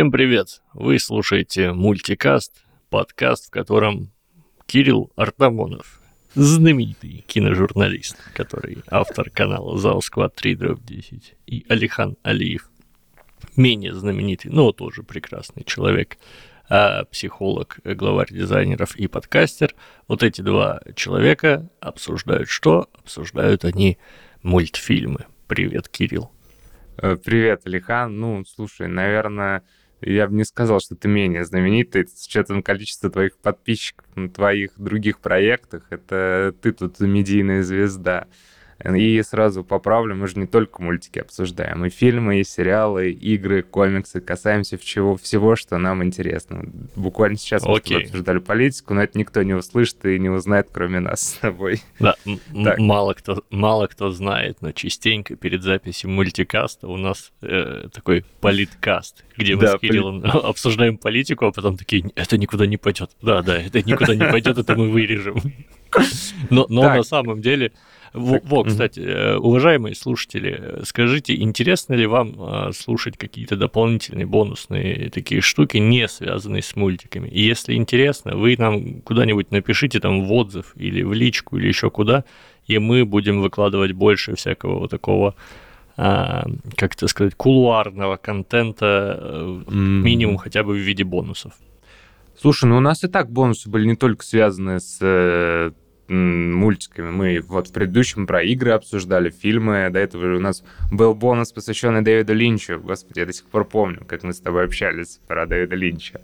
Всем привет! Вы слушаете мультикаст, подкаст, в котором Кирилл Артамонов, знаменитый киножурналист, который автор канала «Заосквад 3 дробь 10», и Алихан Алиев, менее знаменитый, но тоже прекрасный человек, а психолог, главарь дизайнеров и подкастер. Вот эти два человека обсуждают что? Обсуждают они мультфильмы. Привет, Кирилл. Э, привет, Алихан. Ну, слушай, наверное, я бы не сказал, что ты менее знаменитый с учетом количества твоих подписчиков на твоих других проектах. Это ты тут медийная звезда. И сразу поправлю, мы же не только мультики обсуждаем, и фильмы, и сериалы, и игры, комиксы, касаемся всего, всего, что нам интересно. Буквально сейчас мы обсуждали политику, но это никто не услышит и не узнает, кроме нас с тобой. Да, мало кто, мало кто знает, но частенько перед записью мультикаста у нас э, такой политкаст, где мы да, с Кириллом поли... обсуждаем политику, а потом такие, это никуда не пойдет. Да, да, это никуда не пойдет, это мы вырежем. Но, но на самом деле во, во кстати, э, уважаемые слушатели, скажите, интересно ли вам а, слушать какие-то дополнительные бонусные такие штуки, не связанные с мультиками? И если интересно, вы нам куда-нибудь напишите там в отзыв или в личку или еще куда, и мы будем выкладывать больше всякого вот такого а, как это сказать, кулуарного контента, mm. минимум хотя бы в виде бонусов. Слушай, ну у нас и так бонусы были не только связаны с э, мультиками. Мы вот в предыдущем про игры обсуждали, фильмы. До этого у нас был бонус, посвященный Дэвиду Линчу. Господи, я до сих пор помню, как мы с тобой общались про Дэвида Линча.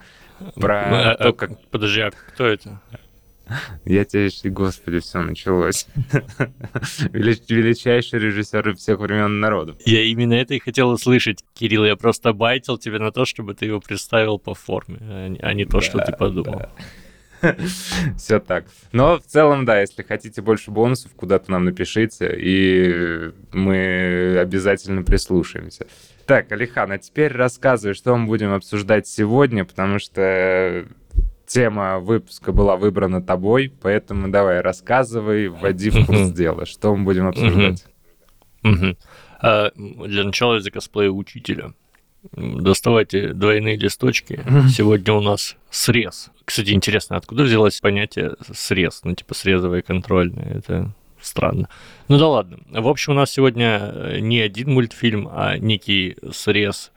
Про а, то, как... Подожди, а кто это? Я тебе, господи, все началось. Величайший режиссер всех времен народа. Я именно это и хотел услышать, Кирилл. Я просто байтил тебе на то, чтобы ты его представил по форме, а не то, что ты подумал. Все так. Но в целом, да, если хотите больше бонусов, куда-то нам напишите, и мы обязательно прислушаемся. Так, Алихан, а теперь рассказывай, что мы будем обсуждать сегодня, потому что тема выпуска была выбрана тобой, поэтому давай, рассказывай, вводи в курс дела, что мы будем обсуждать. А, для начала из-за косплея учителя. Доставайте двойные листочки. Сегодня у нас срез. Кстати, интересно, откуда взялось понятие срез? Ну, типа срезовое контрольное. Это странно. Ну да ладно. В общем, у нас сегодня э, не один мультфильм, а некий срез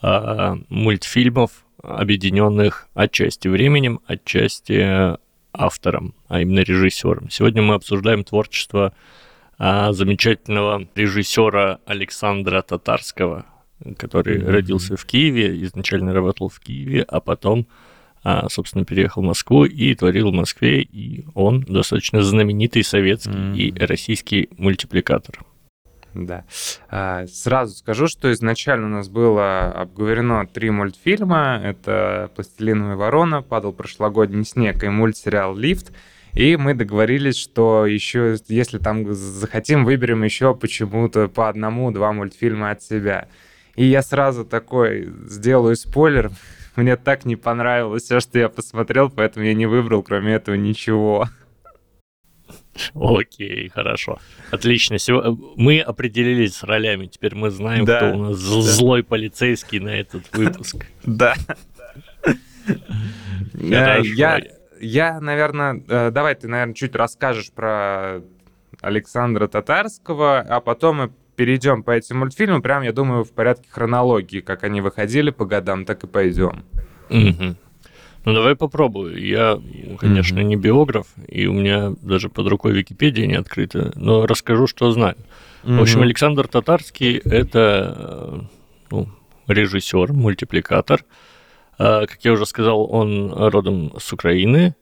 а, мультфильмов, объединенных отчасти временем, отчасти автором, а именно режиссером. Сегодня мы обсуждаем творчество а, замечательного режиссера Александра Татарского, который mm-hmm. родился в Киеве, изначально работал в Киеве, а потом, а, собственно, переехал в Москву и творил в Москве, и он достаточно знаменитый советский mm-hmm. и российский мультипликатор. Да. А, сразу скажу, что изначально у нас было обговорено три мультфильма. Это «Пластилиновая ворона», «Падал прошлогодний снег» и мультсериал «Лифт». И мы договорились, что еще, если там захотим, выберем еще почему-то по одному-два мультфильма от себя. И я сразу такой сделаю спойлер. Мне так не понравилось все, что я посмотрел, поэтому я не выбрал, кроме этого, ничего. Окей, хорошо. Отлично. Мы определились с ролями. Теперь мы знаем, да. кто у нас да. злой полицейский на этот выпуск. Да. Я, я, наверное, э, давай ты, наверное, чуть расскажешь про Александра Татарского, а потом мы перейдем по этим мультфильмам, прям, я думаю, в порядке хронологии, как они выходили по годам, так и пойдем. Угу. Ну, давай попробую. Я, конечно, не биограф, и у меня даже под рукой Википедия не открыта, но расскажу, что знаю. В общем, Александр Татарский — это э, ну, режиссер, мультипликатор. А, как я уже сказал, он родом с Украины,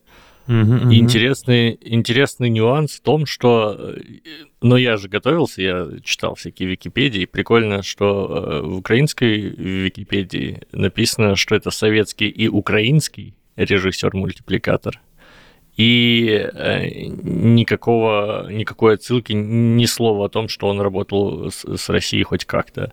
Uh-huh, Интересный, интересный нюанс в том, что... Э, но я же готовился, я читал всякие Википедии. Прикольно, что э, в украинской Википедии написано, что это советский и украинский режиссер-мультипликатор. И э, никакого, никакой отсылки, ни слова о том, что он работал с, с Россией хоть как-то.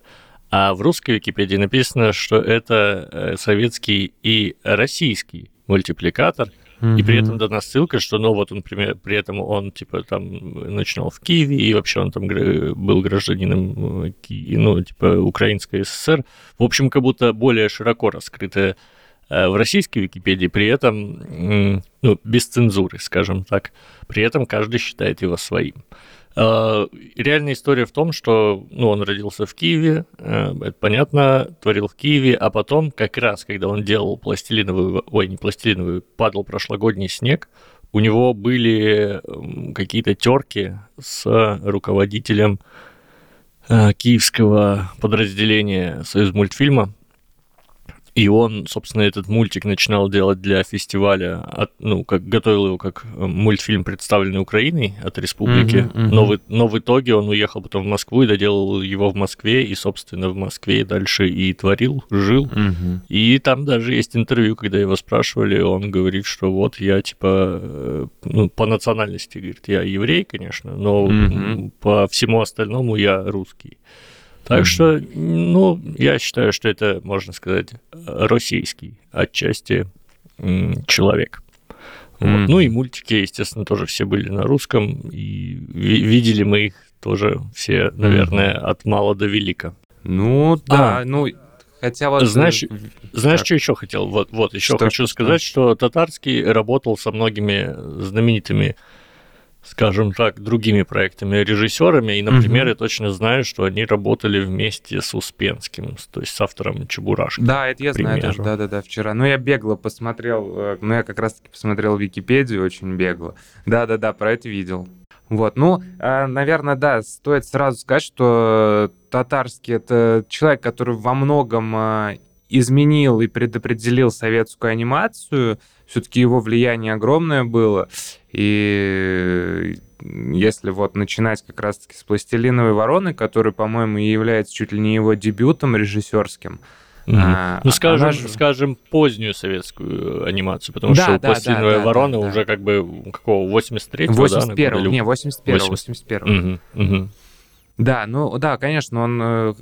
А в русской Википедии написано, что это советский и российский мультипликатор – И при этом дана ссылка, что, ну, вот он, например, при этом он, типа, там, начинал в Киеве, и вообще он там был гражданином, э, ну, типа, Украинской ССР. В общем, как будто более широко раскрытая э, в российской Википедии, при этом, ну, без цензуры, скажем так. При этом каждый считает его своим. Э, реальная история в том, что ну, он родился в Киеве, э, это понятно, творил в Киеве, а потом, как раз, когда он делал пластилиновый, ой, не пластилиновый, падал прошлогодний снег, у него были какие-то терки с руководителем э, киевского подразделения Союз мультфильма, и он, собственно, этот мультик начинал делать для фестиваля, от, ну, как готовил его как э, мультфильм, представленный Украиной от республики. Mm-hmm, mm-hmm. Но, в, но в итоге он уехал потом в Москву и доделал его в Москве, и, собственно, в Москве дальше и творил, жил. Mm-hmm. И там даже есть интервью, когда его спрашивали, он говорит, что вот я, типа, э, ну, по национальности, говорит, я еврей, конечно, но mm-hmm. по всему остальному я русский. Так что, ну, я считаю, что это, можно сказать, российский отчасти человек. Вот. Ну и мультики, естественно, тоже все были на русском, и видели мы их тоже все, наверное, от мала до велика. Ну да, а, ну хотя вот... Знаешь, знаешь, что еще хотел? Вот, вот еще что, хочу сказать, что Татарский работал со многими знаменитыми скажем так, другими проектами, режиссерами. И, например, угу. я точно знаю, что они работали вместе с Успенским, то есть с автором Чебурашки. Да, это я знаю тоже, да-да-да, вчера. Ну, я бегло посмотрел, э, ну, я как раз-таки посмотрел Википедию очень бегло. Да-да-да, про это видел. Вот, ну, э, наверное, да, стоит сразу сказать, что Татарский — это человек, который во многом э, изменил и предопределил советскую анимацию, все-таки его влияние огромное было. И если вот начинать как раз-таки с «Пластилиновой вороны», который, по-моему, и является чуть ли не его дебютом режиссерским, Mm-hmm. А, ну, скажем, же... скажем, позднюю советскую анимацию, потому да, что да, «Пластилиновая да, ворона» да, уже как бы какого, 83-го, 81 да? Не, 81-го, 81 mm-hmm. Mm-hmm. Да, ну да, конечно, он э,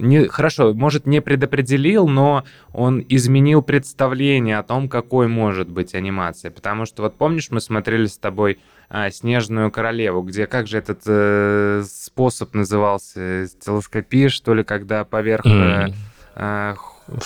не, хорошо, может, не предопределил, но он изменил представление о том, какой может быть анимация. Потому что, вот помнишь, мы смотрели с тобой а, «Снежную королеву», где, как же этот э, способ назывался, телескопия, что ли, когда поверх... Mm. Э,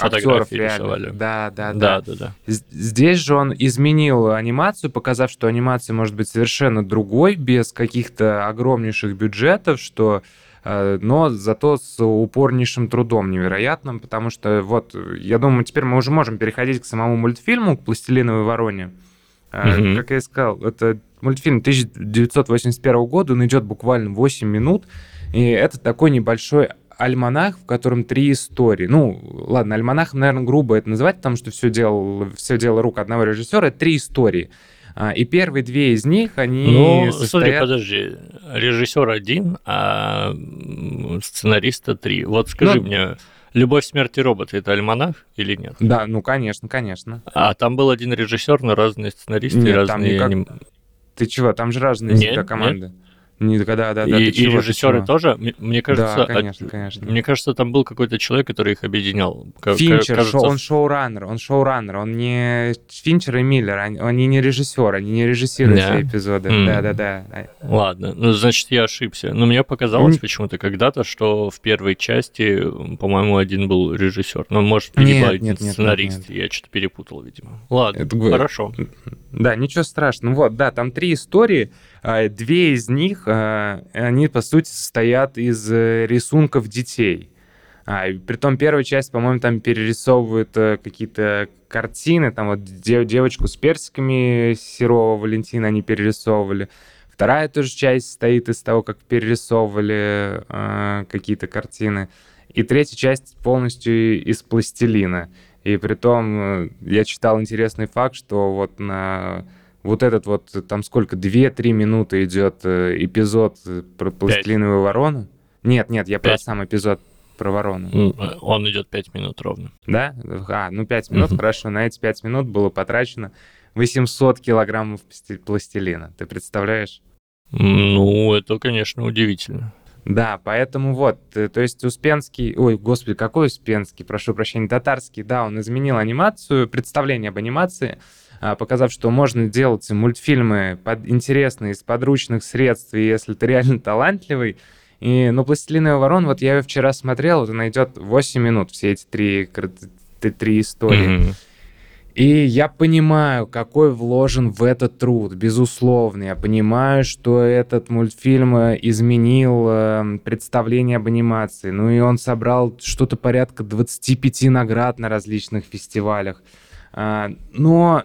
актеров реально. Да, да, да, да, да, да. Здесь же он изменил анимацию, показав, что анимация может быть совершенно другой, без каких-то огромнейших бюджетов, что Э, но зато с упорнейшим трудом невероятным, потому что вот, я думаю, теперь мы уже можем переходить к самому мультфильму, к «Пластилиновой вороне». Mm-hmm. Как я и сказал, это мультфильм 1981 года, он идет буквально 8 минут, и это такой небольшой альманах, в котором три истории. Ну, ладно, альманахом, наверное, грубо это называть, потому что все дело, все дело рук одного режиссера. Это три истории. А, и первые две из них, они Ну, состоят... смотри, подожди. Режиссер один, а сценариста три. Вот скажи ну... мне, «Любовь, смерть и роботы» — это альманах или нет? Да, ну, конечно, конечно. А там был один режиссер, но разные сценаристы нет, разные... Там никак... Ты чего, там же разные нет, команды. Нет? Не, да, да, да, и, и режиссеры тоже, мне кажется, да, конечно, конечно. мне кажется, там был какой-то человек, который их объединял. Финчер, кажется... шоу, он шоураннер, он шоураннер, он не Финчер и Миллер, они, они не режиссеры, они не режиссируют да. все эпизоды. Mm. Да, да, да. Ладно, ну значит я ошибся. Но мне показалось mm. почему-то когда-то, что в первой части, по-моему, один был режиссер. Но может либо нет, один нет, сценарист. Нет, нет. Я что-то перепутал, видимо. Ладно, Это... хорошо. Да, ничего страшного. Вот, да, там три истории. А, две из них, а, они, по сути, состоят из э, рисунков детей. А, и том первая часть, по-моему, там перерисовывают э, какие-то картины, там вот девочку с персиками Серова Валентина они перерисовывали. Вторая тоже часть состоит из того, как перерисовывали э, какие-то картины. И третья часть полностью из пластилина. И при том э, я читал интересный факт, что вот на вот этот вот, там сколько, 2-3 минуты идет э, эпизод э, про пластилиновую ворону? Нет, нет, я 5. про сам эпизод про ворону. Э, он идет 5 минут ровно. Да? А, ну 5 минут, uh-huh. хорошо. На эти 5 минут было потрачено 800 килограммов пластилина. Ты представляешь? Ну, это, конечно, удивительно. Да, поэтому вот, то есть Успенский, ой, господи, какой Успенский, прошу прощения, татарский, да, он изменил анимацию, представление об анимации, показав, что можно делать мультфильмы под, интересные, из подручных средств, и если ты реально талантливый. И, ну, «Пластилиновый ворон», вот я ее вчера смотрел, вот она идет 8 минут, все эти три, три истории. Mm-hmm. И я понимаю, какой вложен в этот труд, безусловно. Я понимаю, что этот мультфильм э, изменил э, представление об анимации. Ну и он собрал что-то порядка 25 наград на различных фестивалях. А, но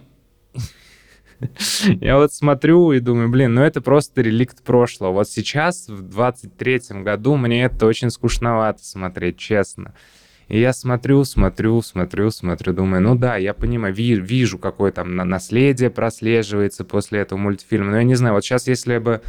я вот смотрю и думаю, блин, ну это просто реликт прошлого. Вот сейчас, в 23-м году, мне это очень скучновато смотреть, честно. И я смотрю, смотрю, смотрю, смотрю, думаю, ну да, я понимаю, вижу, вижу какое там наследие прослеживается после этого мультфильма. Но я не знаю, вот сейчас, если бы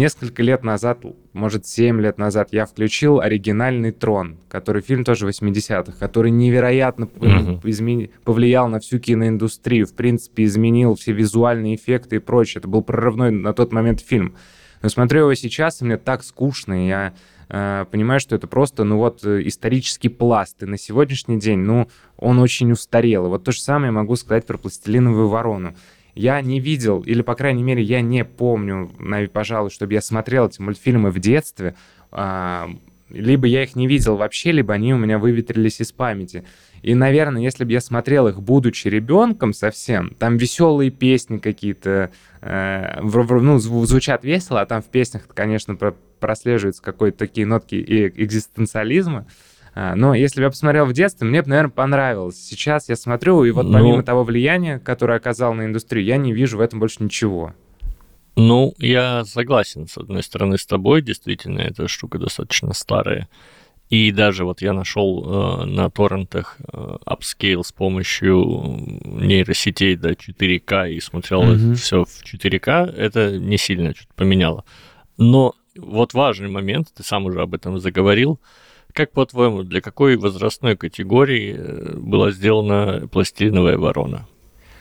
несколько лет назад, может, 7 лет назад, я включил оригинальный «Трон», который фильм тоже 80-х, который невероятно mm-hmm. измен... повлиял на всю киноиндустрию, в принципе, изменил все визуальные эффекты и прочее. Это был прорывной на тот момент фильм. Но смотрю его сейчас, и мне так скучно, я Э, понимаю, что это просто, ну вот, э, исторический пласт. И на сегодняшний день, ну, он очень устарел. И вот то же самое могу сказать про «Пластилиновую ворону». Я не видел, или, по крайней мере, я не помню, пожалуй, чтобы я смотрел эти мультфильмы в детстве. А, либо я их не видел вообще, либо они у меня выветрились из памяти. И, наверное, если бы я смотрел их, будучи ребенком совсем, там веселые песни какие-то, э, ну, звучат весело, а там в песнях, конечно, про прослеживаются какие-то такие нотки экзистенциализма. Но если бы я посмотрел в детстве, мне бы, наверное, понравилось. Сейчас я смотрю, и вот ну, помимо того влияния, которое оказал на индустрию, я не вижу в этом больше ничего. Ну, я согласен, с одной стороны, с тобой. Действительно, эта штука достаточно старая. И даже вот я нашел э, на торрентах э, upscale с помощью нейросетей до 4К и смотрел mm-hmm. все в 4К. Это не сильно что-то поменяло. Но вот важный момент, ты сам уже об этом заговорил. Как, по-твоему, для какой возрастной категории э, была сделана пластилиновая ворона?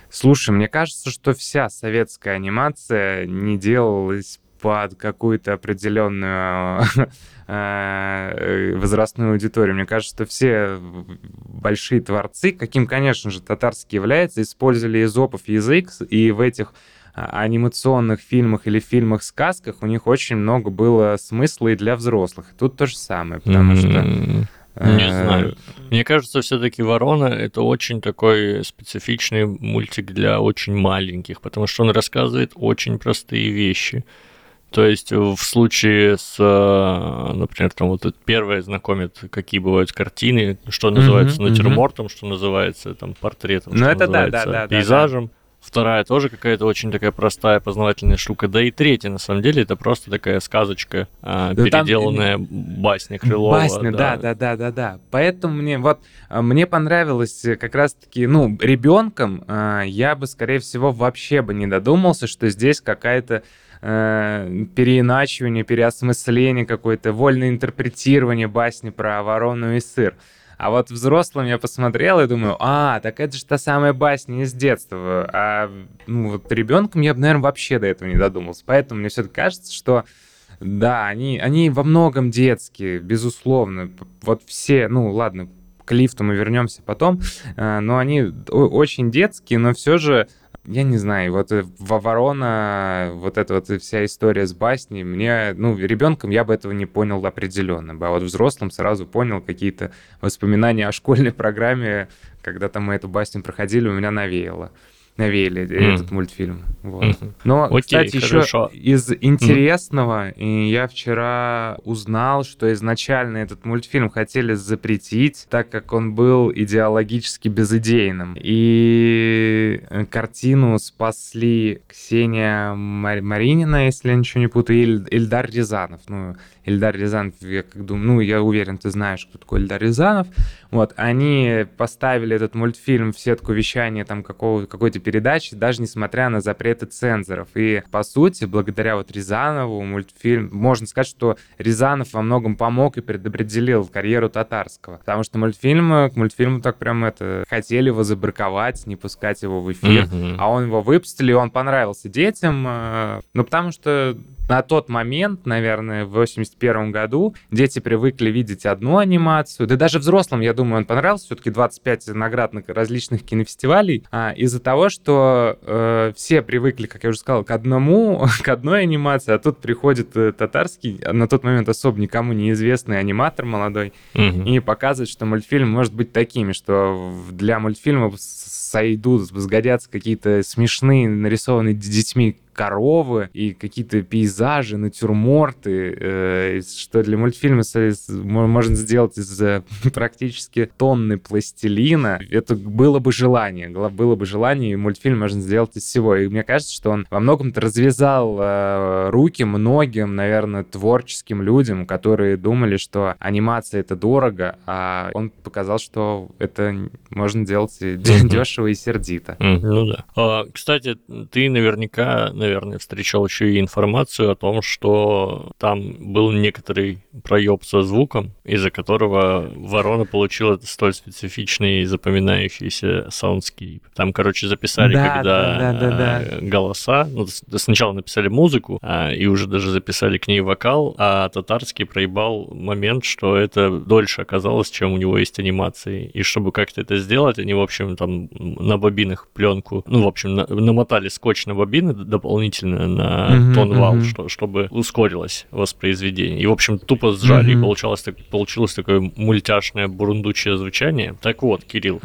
Слушай, мне кажется, что вся советская анимация не делалась под какую-то определенную э, возрастную аудиторию. Мне кажется, что все большие творцы, каким, конечно же, татарский является, использовали изопов язык, и в этих анимационных фильмах или фильмах-сказках у них очень много было смысла и для взрослых. Тут то же самое, потому mm-hmm. что... Не э, знаю. Мне кажется, все-таки Ворона это очень такой специфичный мультик для очень маленьких, потому что он рассказывает очень простые вещи. То есть в случае с, э, например, там вот первое знакомит, какие бывают картины, что называется mm-hmm, натюрмортом, mm-hmm. что называется там портретом, ну, что это называется да, да, да, пейзажем. Да, да. Вторая тоже какая-то очень такая простая познавательная штука. Да и третья, на самом деле, это просто такая сказочка, а, да переделанная там... басня Крылова. Басня, да. да, да, да, да, да. Поэтому мне вот а, мне понравилось как раз-таки, ну, ребенком а, я бы, скорее всего, вообще бы не додумался, что здесь какая-то э, переиначивание, переосмысление какое-то, вольное интерпретирование басни про ворону и сыр. А вот взрослым я посмотрел и думаю, а, так это же та самая басня из детства. А ну, вот ребенком я бы, наверное, вообще до этого не додумался. Поэтому мне все-таки кажется, что да, они, они во многом детские, безусловно. Вот все, ну ладно, к лифту мы вернемся потом, э, но они очень детские, но все же я не знаю, вот э, Ворона, вот эта вот вся история с басней, мне, ну, ребенком я бы этого не понял определенно, а вот взрослым сразу понял какие-то воспоминания о школьной программе, когда там мы эту басню проходили, у меня навеяло навеяли mm. этот мультфильм. Вот. Mm-hmm. Но, Окей, кстати, хорошо. еще из интересного, mm. я вчера узнал, что изначально этот мультфильм хотели запретить, так как он был идеологически безыдейным. И картину спасли Ксения Мар- Маринина, если я ничего не путаю, и Ильдар Рязанов. Ну, Ильдар Рязанов, я как думаю, ну, я уверен, ты знаешь, кто такой Ильдар Рязанов. Вот, они поставили этот мультфильм в сетку вещания там какого, какой-то передачи, даже несмотря на запреты цензоров. И, по сути, благодаря вот Рязанову мультфильм, можно сказать, что Рязанов во многом помог и предопределил карьеру Татарского. Потому что мультфильм, к мультфильму так прям это, хотели его забраковать, не пускать его в эфир, mm-hmm. а он его выпустили, и он понравился детям, э, ну, потому что на тот момент, наверное, в 81 году дети привыкли видеть одну анимацию, да даже взрослым, я думаю, он понравился, все-таки 25 наград на различных кинофестивалей, а, из-за того, что э, все привыкли, как я уже сказал, к одному, к одной анимации, а тут приходит э, татарский, на тот момент особо никому неизвестный аниматор молодой, угу. и показывает, что мультфильм может быть такими, что для мультфильмов сойдут, сгодятся какие-то смешные, нарисованные детьми коровы и какие-то пейзажи, натюрморты, э, что для мультфильма можно сделать из э, практически тонны пластилина. Это было бы желание, было бы желание, и мультфильм можно сделать из всего. И мне кажется, что он во многом-то развязал э, руки многим, наверное, творческим людям, которые думали, что анимация — это дорого, а он показал, что это можно делать дешево и сердито. Ну да. А, кстати, ты наверняка, наверное, встречал еще и информацию о том, что там был некоторый проеб со звуком, из-за которого ворона получила столь специфичный запоминающийся soundscape. Там, короче, записали, да, когда да, да, да, да. голоса. Ну, сначала написали музыку, а, и уже даже записали к ней вокал, а татарский проебал момент, что это дольше оказалось, чем у него есть анимации. И чтобы как-то это сделать, они, в общем, там на бобинах пленку, ну, в общем, на, намотали скотч на бобины дополнительно дополнительно на mm-hmm, тон вал, mm-hmm. что, чтобы ускорилось воспроизведение. И, в общем, тупо сжали, mm-hmm. и получалось, так, получилось такое мультяшное бурундучее звучание. Так вот, Кирилл,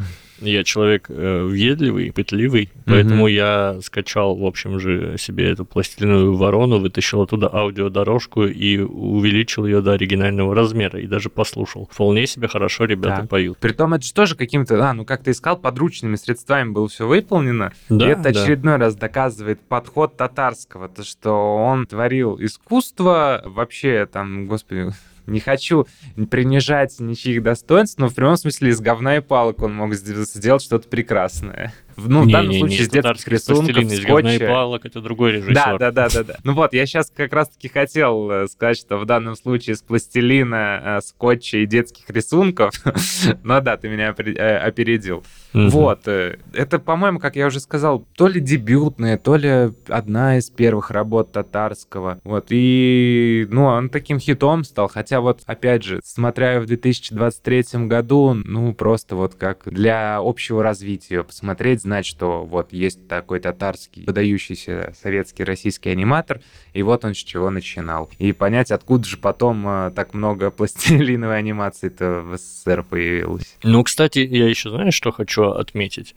я человек э, въедливый, пытливый, поэтому я скачал, в общем же, себе эту пластилиновую ворону, вытащил оттуда аудиодорожку и увеличил ее до оригинального размера, и даже послушал. Вполне себе хорошо ребята так. поют. Притом это же тоже каким-то, а, ну как ты искал, подручными средствами было все выполнено. Да, и это да. очередной раз доказывает подход татарского, то, что он творил искусство, вообще там, господи, не хочу принижать ничьих достоинств, но в прямом смысле из говна и палок он мог сделать что-то прекрасное. Ну, в данном не, случае не, с детских рисунков, скотча. и палок, это другой режиссер. Да, да, да, да, да. Ну вот, я сейчас как раз-таки хотел э, сказать, что в данном случае с пластилина, э, скотча и детских рисунков, но да, ты меня э, опередил. Вот, это, по-моему, как я уже сказал, то ли дебютная, то ли одна из первых работ татарского. Вот, и, ну, он таким хитом стал, хотя вот, опять же, смотря в 2023 году, ну, просто вот как для общего развития посмотреть, знать, что вот есть такой татарский выдающийся советский российский аниматор, и вот он с чего начинал. И понять, откуда же потом э, так много пластилиновой анимации-то в СССР появилось. Ну, кстати, я еще, знаешь, что хочу отметить?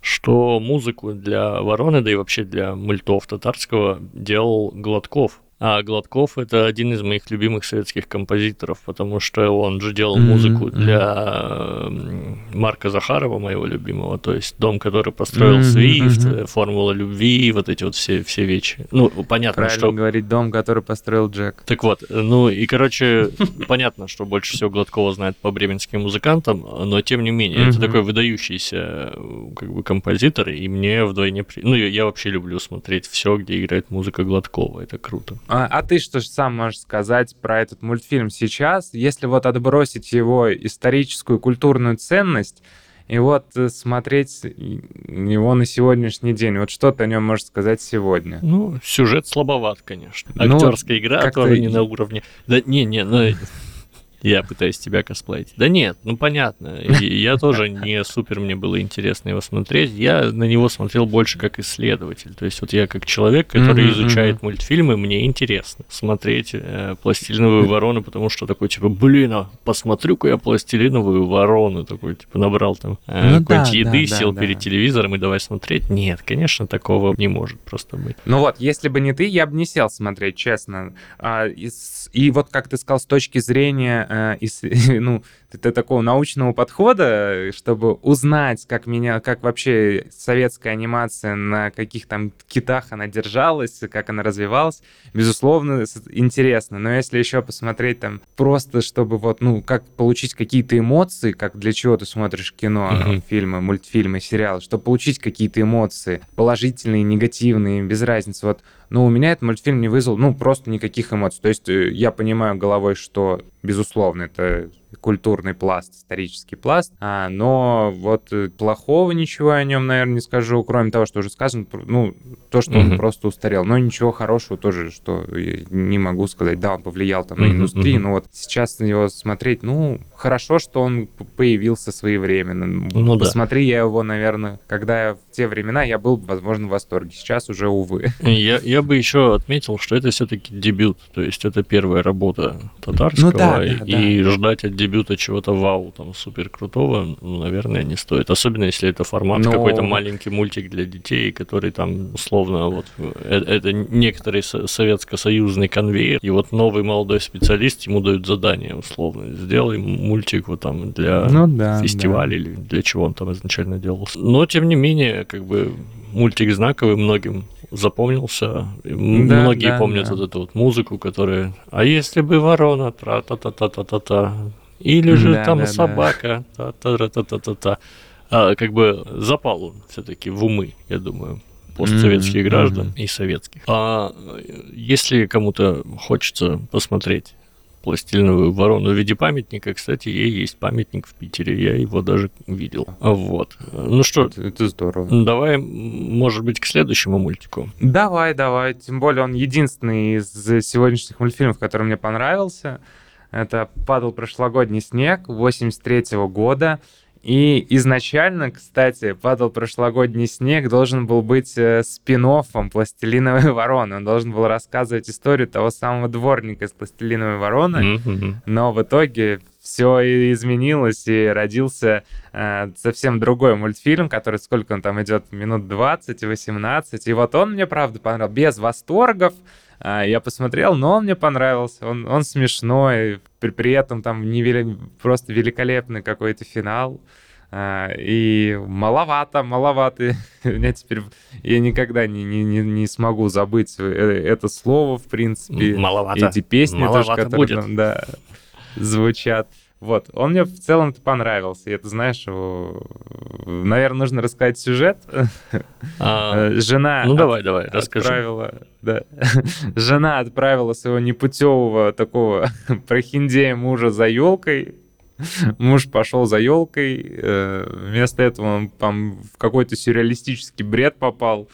что музыку для Вороны, да и вообще для мультов татарского делал Гладков. А Гладков это один из моих любимых советских композиторов, потому что он же делал музыку mm-hmm. для Марка Захарова, моего любимого, то есть дом, который построил mm-hmm. Свифт, mm-hmm. Формула любви, вот эти вот все, все вещи. Ну, понятно, Правильно что... говорить дом, который построил Джек. Так вот, ну и, короче, понятно, что больше всего Гладкова знает по бременским музыкантам, но тем не менее, это такой выдающийся как бы композитор, и мне вдвойне... Ну, я вообще люблю смотреть все, где играет музыка Гладкова, это круто. А, а ты что же сам можешь сказать про этот мультфильм сейчас, если вот отбросить его историческую культурную ценность, и вот э, смотреть его на сегодняшний день, вот что ты о нем можешь сказать сегодня? Ну, сюжет слабоват, конечно. Ну, Актерская ну, игра тоже не на уровне. Да не, не, ну я пытаюсь тебя косплеить. Да нет, ну понятно. Я тоже не супер, мне было интересно его смотреть. Я на него смотрел больше как исследователь. То есть вот я как человек, который изучает мультфильмы, мне интересно смотреть э, пластилиновую ворону, потому что такой типа, блин, а посмотрю-ка я пластилиновую ворону. Такой типа набрал там э, ну, какой-нибудь да, еды, да, сел да, перед да. телевизором и давай смотреть. Нет, конечно, такого не может просто быть. Ну вот, если бы не ты, я бы не сел смотреть, честно. А, и, и вот как ты сказал, с точки зрения из, ну, такого научного подхода, чтобы узнать, как меня, как вообще советская анимация, на каких там китах она держалась, как она развивалась, безусловно, интересно. Но если еще посмотреть там просто, чтобы вот, ну, как получить какие-то эмоции, как для чего ты смотришь кино, mm-hmm. фильмы, мультфильмы, сериалы, чтобы получить какие-то эмоции, положительные, негативные, без разницы. Вот но у меня этот мультфильм не вызвал, ну, просто никаких эмоций. То есть э, я понимаю головой, что, безусловно, это культурный пласт, исторический пласт. А, но вот э, плохого ничего о нем, наверное, не скажу, кроме того, что уже сказано, ну, то, что mm-hmm. он просто устарел. Но ничего хорошего тоже, что не могу сказать. Да, он повлиял там mm-hmm. на индустрию, но вот сейчас на него смотреть, ну, хорошо, что он появился своевременно. Ну, Посмотри да. я его, наверное, когда в те времена я был, возможно, в восторге. Сейчас уже, увы. Я, я бы еще отметил, что это все-таки дебют. То есть это первая работа татарского. Ну, да, да, и да. ждать от дебюта чего-то вау, там, супер крутого, ну, наверное, не стоит. Особенно, если это формат Но... какой-то маленький мультик для детей, который там, условно, вот, это, это некоторый советско-союзный конвейер. И вот новый молодой специалист ему дают задание, условно. Сделай мультик вот там для ну, да, фестиваля да. или для чего он там изначально делался. Но, тем не менее, как бы мультик знаковый многим запомнился. Да, Многие да, помнят да. вот эту вот музыку, которая «А если бы ворона, тра-та-та-та-та-та-та», или же да, там да, собака, да. та-та-та-та-та-та. А, как бы запал он все-таки в умы, я думаю, постсоветских mm-hmm. граждан mm-hmm. и советских. А если кому-то хочется посмотреть пластилиновую ворону в виде памятника. Кстати, ей есть памятник в Питере, я его даже видел. Вот. Ну что, это здорово. Давай, может быть, к следующему мультику. Давай, давай. Тем более он единственный из сегодняшних мультфильмов, который мне понравился. Это «Падал прошлогодний снег» 83 -го года. И изначально, кстати, падал прошлогодний снег, должен был быть э, спин «Пластилиновой вороны». Он должен был рассказывать историю того самого дворника из «Пластилиновой вороны», mm-hmm. но в итоге все изменилось, и родился э, совсем другой мультфильм, который сколько он там идет, минут 20, 18. И вот он мне, правда, понравился, без восторгов, я посмотрел, но он мне понравился. Он, он смешной, при, при этом там невели... просто великолепный какой-то финал. А, и маловато, маловато. Меня теперь... Я никогда не, не, не, не смогу забыть э, это слово, в принципе. Маловато. Эти песни маловато тоже, которые будет. Там, да, звучат. Вот, он мне в целом-то понравился. И это, знаешь, наверное, нужно рассказать сюжет. А, э, Жена ну, давай, давай, отправила... Да. Жена отправила своего непутевого такого прохиндея мужа за елкой. Муж пошел за елкой. Э, вместо этого он там в какой-то сюрреалистический бред попал.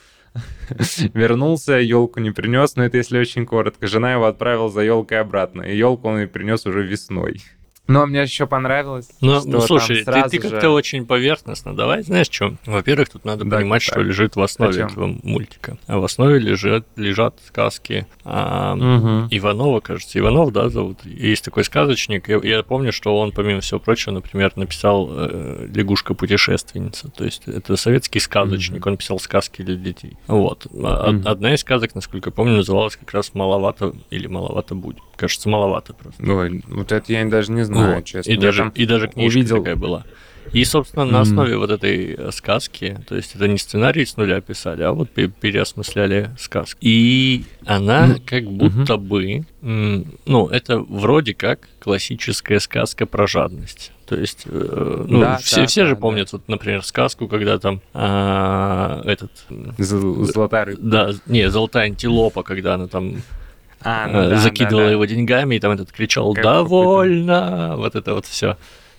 Вернулся, елку не принес, но это если очень коротко. Жена его отправила за елкой обратно, и елку он и принес уже весной. Но мне еще понравилось. Ну, ну слушай, ты, ты как-то же... очень поверхностно. Давай, знаешь, что? Во-первых, тут надо да, понимать, так. что лежит в основе этого мультика. А в основе лежат, лежат сказки а, угу. Иванова, кажется. Иванов, да, зовут. Есть такой сказочник. Я, я помню, что он, помимо всего прочего, например, написал э, «Лягушка-путешественница». То есть это советский сказочник. Угу. Он писал сказки для детей. Вот. Угу. Одна из сказок, насколько я помню, называлась как раз «Маловато» или «Маловато будет». Кажется, маловато просто. Ой, вот это я даже не знаю знаю, вот. честно. И даже, и даже книжка увидел... такая была. И, собственно, на основе mm. вот этой э, сказки, то есть это не сценарий с нуля писали, а вот переосмысляли сказку. И она mm. как будто mm-hmm. бы, ну, это вроде как классическая сказка про жадность. То есть, э, ну, да, все, да, все да, же да. помнят, вот, например, сказку, когда там а, этот... Золотая рыба. Да, не, золотая антилопа, когда она там а, ну, да, закидывала да, да. его деньгами, и там этот кричал как «Довольно!» Вот это вот все.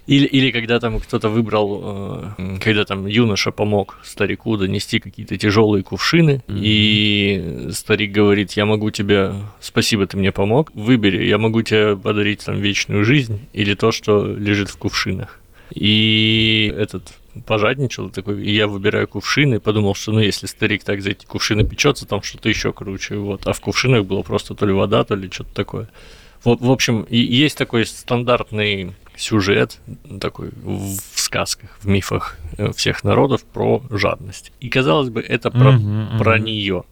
Или, или когда там кто-то выбрал, э, когда там юноша помог старику донести какие-то тяжелые кувшины, mm-hmm. и старик говорит, я могу тебе, спасибо, ты мне помог, выбери, я могу тебе подарить там вечную жизнь или то, что лежит в кувшинах. И этот пожадничал такой, и я выбираю кувшины, и подумал, что ну если старик так за эти кувшины печется, там что-то еще круче, вот. А в кувшинах было просто то ли вода, то ли что-то такое. Вот, в общем, и есть такой стандартный сюжет такой в сказках, в мифах э, всех народов про жадность. И казалось бы, это про, uh-huh, uh-huh. про нее.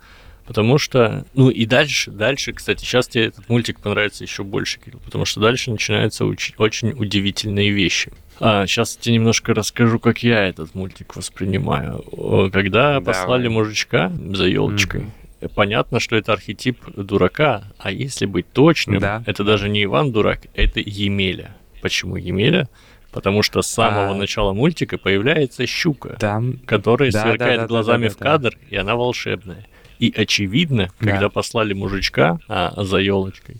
Потому что, ну и дальше, дальше, кстати, сейчас тебе этот мультик понравится еще больше, Кирилл, потому что дальше начинаются очень, очень удивительные вещи. А, сейчас тебе немножко расскажу, как я этот мультик воспринимаю. Когда Давай. послали мужичка за елочкой, mm-hmm. понятно, что это архетип дурака, а если быть точным, да. это даже не Иван Дурак, это Емеля. Почему Емеля? Потому что с самого а... начала мультика появляется щука, Там... которая да, сверкает да, да, глазами да, да, да, в кадр, да. и она волшебная. И очевидно, да. когда послали мужичка а, за елочкой,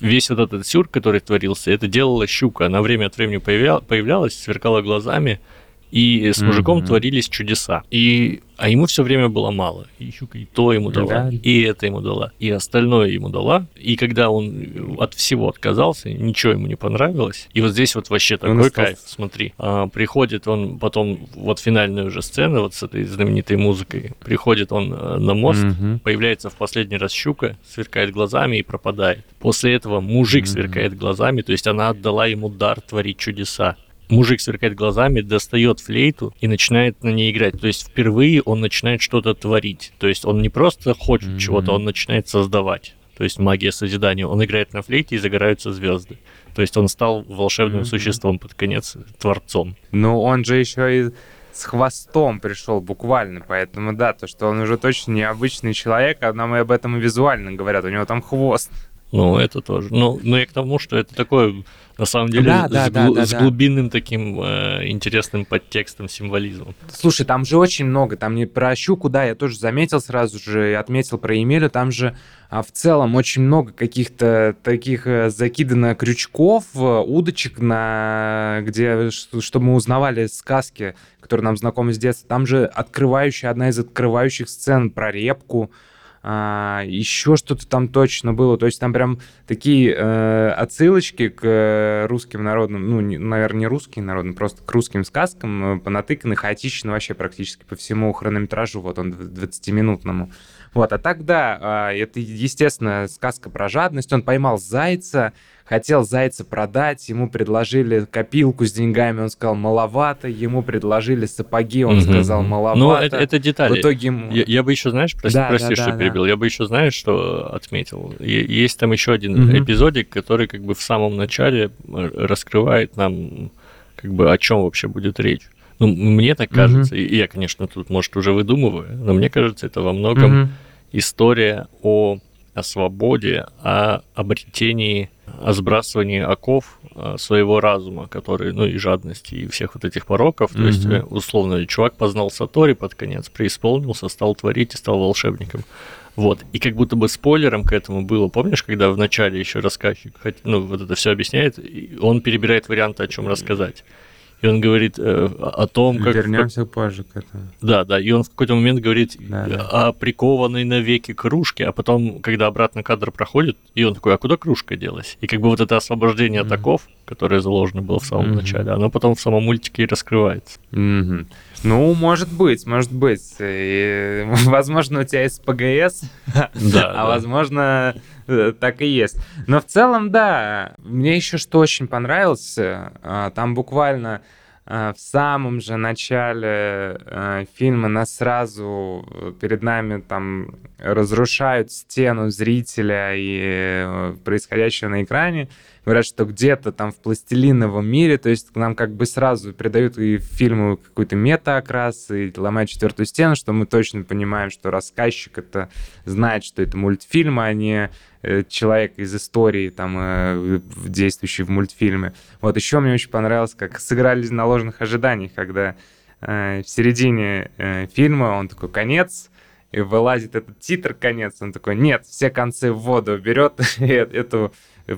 весь вот этот сюр, который творился, это делала щука. Она время от времени появлялась, сверкала глазами, и с мужиком mm-hmm. творились чудеса. И, а ему все время было мало. И щука и то ему дала, да. и это ему дала, и остальное ему дала. И когда он от всего отказался, ничего ему не понравилось. И вот здесь вот вообще такой он кайф, смотри. А, приходит он потом, вот финальная уже сцена вот с этой знаменитой музыкой. Приходит он э, на мост, mm-hmm. появляется в последний раз щука, сверкает глазами и пропадает. После этого мужик mm-hmm. сверкает глазами, то есть она отдала ему дар творить чудеса мужик сверкает глазами, достает флейту и начинает на ней играть. То есть впервые он начинает что-то творить. То есть он не просто хочет mm-hmm. чего-то, он начинает создавать. То есть магия созидания. Он играет на флейте и загораются звезды. То есть он стал волшебным mm-hmm. существом под конец, творцом. Ну, он же еще и с хвостом пришел буквально, поэтому да, то, что он уже точно необычный человек, а нам и об этом и визуально говорят, у него там хвост. Ну, это тоже. Ну, но я к тому, что это такое на самом деле да, да, с, да, да, с глубинным да. таким э, интересным подтекстом, символизмом. Слушай, там же очень много, там не про щуку, да, я тоже заметил сразу же, отметил про Емелю, там же а, в целом очень много каких-то таких э, закидано крючков, э, удочек, на, где, чтобы мы узнавали сказки, которые нам знакомы с детства. Там же открывающая, одна из открывающих сцен про репку, а, еще что-то там точно было. То есть там прям такие э, отсылочки к э, русским народным, ну, не, наверное, не русским народным, просто к русским сказкам э, понатыканы хаотично вообще практически по всему хронометражу, вот он 20-минутному. Вот, а тогда э, это, естественно, сказка про жадность. Он поймал зайца, хотел зайца продать, ему предложили копилку с деньгами, он сказал маловато, ему предложили сапоги, он угу. сказал маловато. Ну, это, это детали. В итоге ему... я, я бы еще, знаешь, прости, да, прости да, что да, перебил, я бы еще, знаешь, что отметил? Есть там еще один угу. эпизодик, который как бы в самом начале раскрывает нам как бы о чем вообще будет речь. Ну, мне так кажется, угу. и я, конечно, тут, может, уже выдумываю, но мне кажется, это во многом угу. история о, о свободе, о обретении о сбрасывании оков а, своего разума, который, ну и жадности, и всех вот этих пороков. Mm-hmm. То есть, э, условно, чувак познал Сатори под конец, преисполнился, стал творить и стал волшебником. Вот. И как будто бы спойлером к этому было, помнишь, когда в начале еще рассказчик, ну, вот это все объясняет, он перебирает варианты, о чем рассказать и он говорит э, о том, как... Вернемся позже к этому. Да, да, и он в какой-то момент говорит да, да. о прикованной навеки кружке, а потом, когда обратно кадр проходит, и он такой, а куда кружка делась? И как бы вот это освобождение mm-hmm. от оков, которое заложено было в самом mm-hmm. начале, оно потом в самом мультике и раскрывается. Mm-hmm. Ну, может быть, может быть. И, возможно, у тебя есть ПГС, да, а возможно, э, так и есть. Но в целом, да, мне еще что очень понравилось, а, там буквально а, в самом же начале фильма нас сразу э, перед нами там разрушают стену зрителя и э, происходящего на экране говорят, что где-то там в пластилиновом мире, то есть нам как бы сразу придают и фильму какой-то мета-окрас, и ломают четвертую стену, что мы точно понимаем, что рассказчик это знает, что это мультфильм, а не э, человек из истории, там, э, действующий в мультфильме. Вот еще мне очень понравилось, как сыграли на ложных ожиданиях, когда э, в середине фильма он такой конец, и вылазит этот титр конец, он такой, нет, все концы в воду берет эту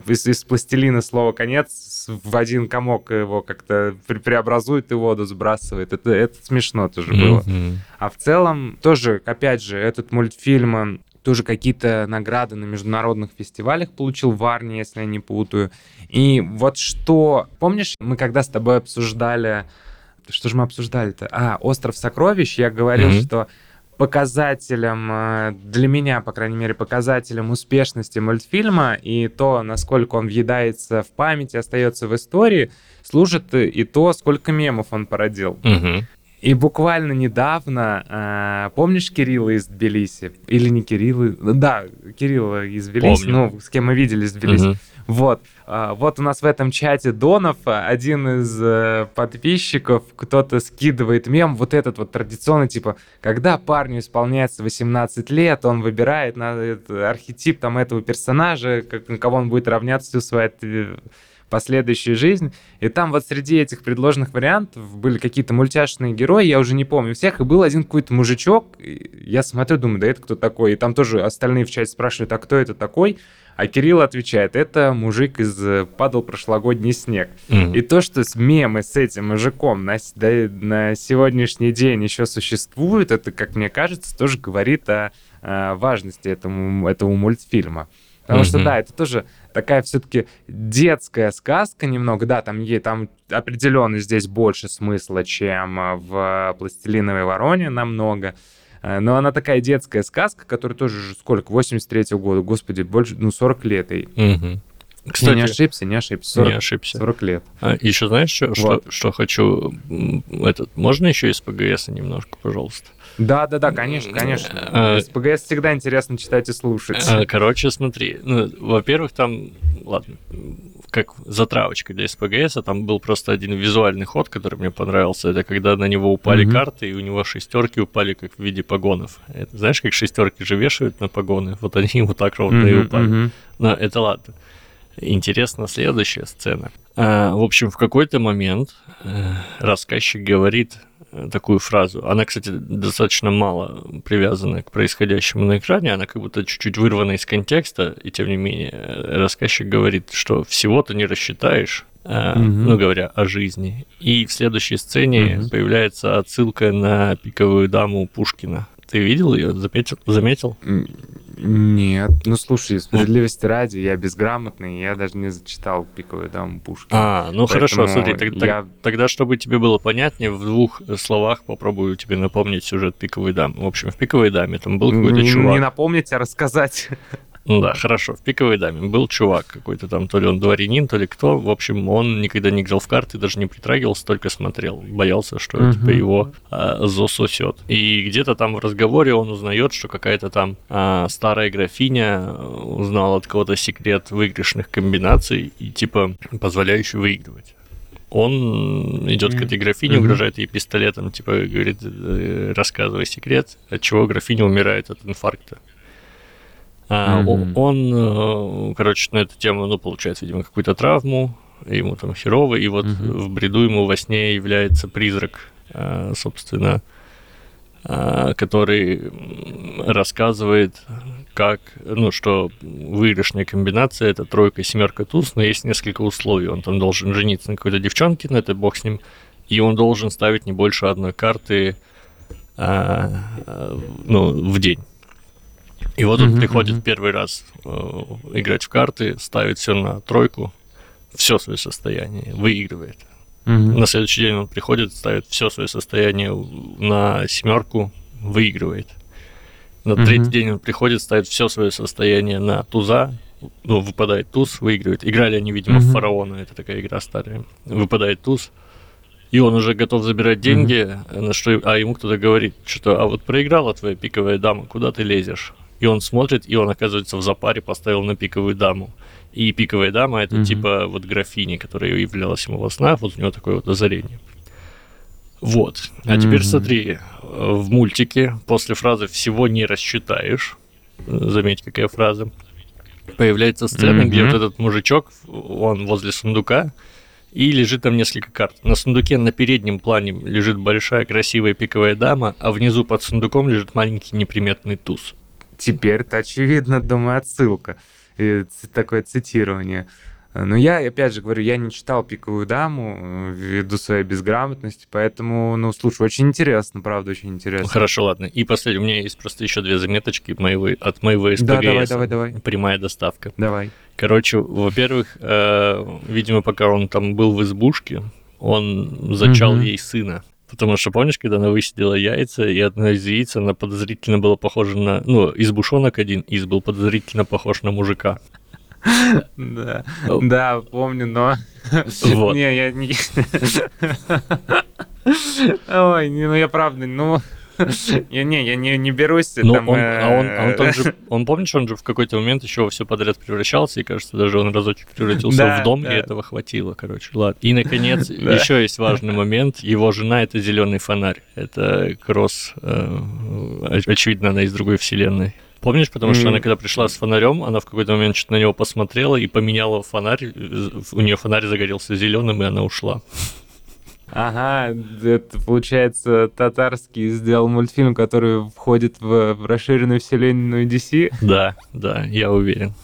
из, из пластилина слово «конец» в один комок его как-то пре преобразует и воду сбрасывает. Это, это смешно тоже было. Mm-hmm. А в целом тоже, опять же, этот мультфильм тоже какие-то награды на международных фестивалях получил в Арне, если я не путаю. И вот что... Помнишь, мы когда с тобой обсуждали... Что же мы обсуждали-то? А, «Остров сокровищ». Я говорил, mm-hmm. что показателем, э, для меня, по крайней мере, показателем успешности мультфильма и то, насколько он въедается в память и остается в истории, служит и то, сколько мемов он породил. Угу. И буквально недавно, э, помнишь Кирилла из Тбилиси? Или не Кирилла? Да, Кирилла из Тбилиси, Помню. ну, с кем мы виделись в Тбилиси. Угу. Вот. А, вот у нас в этом чате Донов, один из э, подписчиков, кто-то скидывает мем, вот этот вот традиционный, типа, когда парню исполняется 18 лет, он выбирает на архетип там этого персонажа, как, на кого он будет равняться всю свою последующую жизнь. И там вот среди этих предложенных вариантов были какие-то мультяшные герои, я уже не помню всех, и был один какой-то мужичок, я смотрю, думаю, да это кто такой? И там тоже остальные в чате спрашивают, а кто это такой? А Кирилл отвечает, это мужик из э, «Падал прошлогодний снег». Мгм. И то, что мемы с этим мужиком на, да- на сегодняшний день еще существует, это, как мне кажется, тоже говорит о, э, важности этому, этого мультфильма. Потому что, Мгм. да, это тоже такая все-таки детская сказка немного. Да, там, е- там определенно здесь больше смысла, чем э, в «Пластилиновой вороне» намного. Но она такая детская сказка, которая тоже же сколько, 83 года, господи, больше, ну, 40 лет ей. Я Кстати, не ошибся, не ошибся. 40, не ошибся. 40 лет. еще знаешь, что, что, Вот. что хочу? М, Этот, можно еще из ПГС немножко, пожалуйста? Да, да, да, конечно, конечно. Э, Из ПГС всегда интересно читать и слушать. А, Короче, смотри, ну, во-первых, там, ладно, как затравочка для СПГС, а там был просто один визуальный ход, который мне понравился. Это когда на него упали Мгм. карты, и у него шестерки упали как в виде погонов. Это, знаешь, как шестерки же вешают на погоны? Вот они вот так ровно и Мгм, упали. мгм. Но это ладно. Интересна следующая сцена. А, в общем, в какой-то момент э, рассказчик говорит такую фразу. Она, кстати, достаточно мало привязана к происходящему на экране. Она как будто чуть-чуть вырвана из контекста. И тем не менее, э, рассказчик говорит, что всего ты не рассчитаешь. э, Мгм. Ну, говоря о жизни. И в следующей сцене Мгм. появляется отсылка на пиковую даму Пушкина. Ты видел ее? Заметил? Заметил? Нет. Ну, слушай, справедливости ради, я безграмотный, я даже не зачитал «Пиковую даму Пушкина». А, ну хорошо, Поэтому смотри, так- так- я- тогда, чтобы тебе было понятнее, в двух словах попробую тебе напомнить сюжет «Пиковой дамы». В общем, в «Пиковой даме» там был какой-то не, чувак. не напомнить, а рассказать. Ну да, хорошо, в «Пиковой даме» был чувак какой-то там, то ли он дворянин, то ли кто. В общем, он никогда не играл в карты, даже не притрагивался, только смотрел. Боялся, что Мгм. типа его а, засосет. И где-то там в разговоре он узнает, что какая-то там а, старая графиня а, узнала от кого-то секрет выигрышных комбинаций и типа позволяющий выигрывать. Он идет к этой графине, Мгм. угрожает ей пистолетом, типа говорит, э, рассказывай секрет, от чего графиня умирает от инфаркта. Мгм. он, э, короче, на эту тему, ну, получает, видимо, какую-то травму, ему там херово, и вот Мгм. в бреду ему во сне является призрак, э, собственно, э, который рассказывает, как, ну, что выигрышная комбинация это тройка, семерка, туз, но есть несколько условий. Он там должен жениться на какой-то девчонке, но это бог с ним, и он должен ставить не больше одной карты, а, ну, в день. И вот он приходит первый раз э, играть в карты, ставит все на тройку, все свое состояние, выигрывает. На следующий день он приходит, ставит все свое состояние на семерку, выигрывает. На третий день он приходит, ставит все свое состояние на туза, ну, выпадает туз, выигрывает. Играли они, видимо, в фараона, это такая игра старая. Выпадает туз, и он уже готов забирать деньги, на что, а ему кто-то говорит, что а вот проиграла твоя пиковая дама, куда ты лезешь? И он смотрит, и он оказывается в запаре, поставил на пиковую даму. И пиковая дама это Мгм. типа вот графиня, которая являлась ему во снах, вот у него такое вот озарение. Вот. А теперь Мгм. смотри, э, в мультике после фразы «всего не рассчитаешь», э, заметь, какая фраза, появляется сцена, где Мгм. вот этот мужичок, он возле сундука, и лежит там несколько карт. На сундуке на переднем плане лежит большая красивая пиковая дама, а внизу под сундуком лежит маленький неприметный туз. Теперь-то очевидно, думаю, отсылка. И такое цитирование. Но я, опять же говорю, я не читал «Пиковую даму» э, ввиду своей безграмотности, поэтому, ну, слушай, очень интересно, правда, очень Ну, интересно. хорошо, ладно. И последний, у меня есть просто еще две заметочки моего, от моего СПГС. Да, давай, давай, давай. Прямая доставка. Давай. Короче, во-первых, э, видимо, пока он там был в избушке, он зачал Мгм. ей сына. Потому что, помнишь, когда она высидела яйца, и одно из яиц, она подозрительно было похоже на... Ну, избушонок один из был подозрительно похож на мужика. Да, да, помню, но... Вот. Не, я не... Ой, ну я правда, ну... Не, я не, берусь Ну, а он, а он, э, он, помнишь, он же в какой-то момент еще все подряд превращался, и кажется, даже он разочек превратился в дом, и этого хватило, короче, ладно. И, наконец, еще есть важный момент. Его жена — это зеленый фонарь. Это Кросс, э, оч- очевидно, она из другой вселенной. Помнишь, потому что М. она, когда пришла с фонарем, она в какой-то момент что-то на него посмотрела и поменяла фонарь. э, У нее фонарь загорелся зеленым, и она ушла. Ага, это получается татарский сделал мультфильм, который входит в, в расширенную вселенную DC. Да, да, я уверен.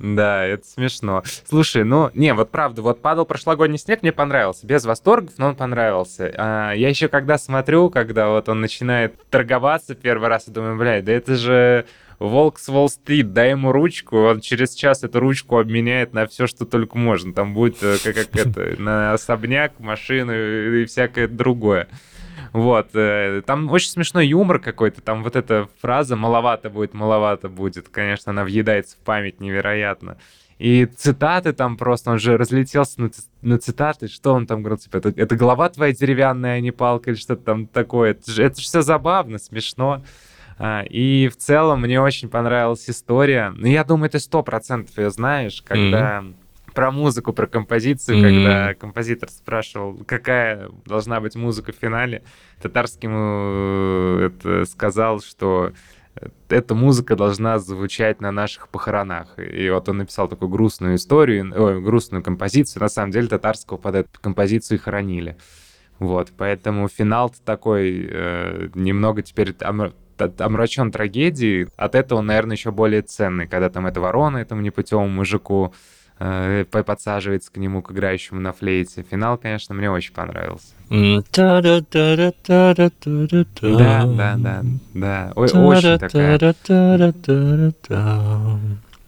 Да, это смешно. Слушай, ну, не, вот правда, вот падал прошлогодний снег, мне понравился. Без восторгов, но он понравился. А, я еще когда смотрю, когда вот он начинает торговаться первый раз, я думаю, блядь, да это же Волк с Уолл-стрит, дай ему ручку, он через час эту ручку обменяет на все, что только можно. Там будет э, как, как это, на особняк, машину и всякое другое. Вот. Э, там очень смешной юмор какой-то. Там вот эта фраза «маловато будет, маловато будет». Конечно, она въедается в память невероятно. И цитаты там просто, он же разлетелся на, на цитаты, что он там говорил, типа, это, это голова твоя деревянная, а не палка, или что-то там такое. Это же, это же все забавно, смешно. А, и в целом мне очень понравилась история. Ну, я думаю, ты сто процентов ее знаешь, когда... Mm-hmm про музыку, про композицию, mm-hmm. когда композитор спрашивал, какая должна быть музыка в финале, Татарский ему э, это сказал, что эта музыка должна звучать на наших похоронах. И вот он написал такую грустную историю, ой, грустную композицию. На самом деле Татарского под эту композицию и хоронили. Вот, поэтому финал такой э, немного теперь омрачен трагедией, от этого, наверное, еще более ценный, когда там эта ворона этому непутевому мужику э, подсаживается к нему, к играющему на флейте. Финал, конечно, мне очень понравился. Да, да, да, да. Очень такая...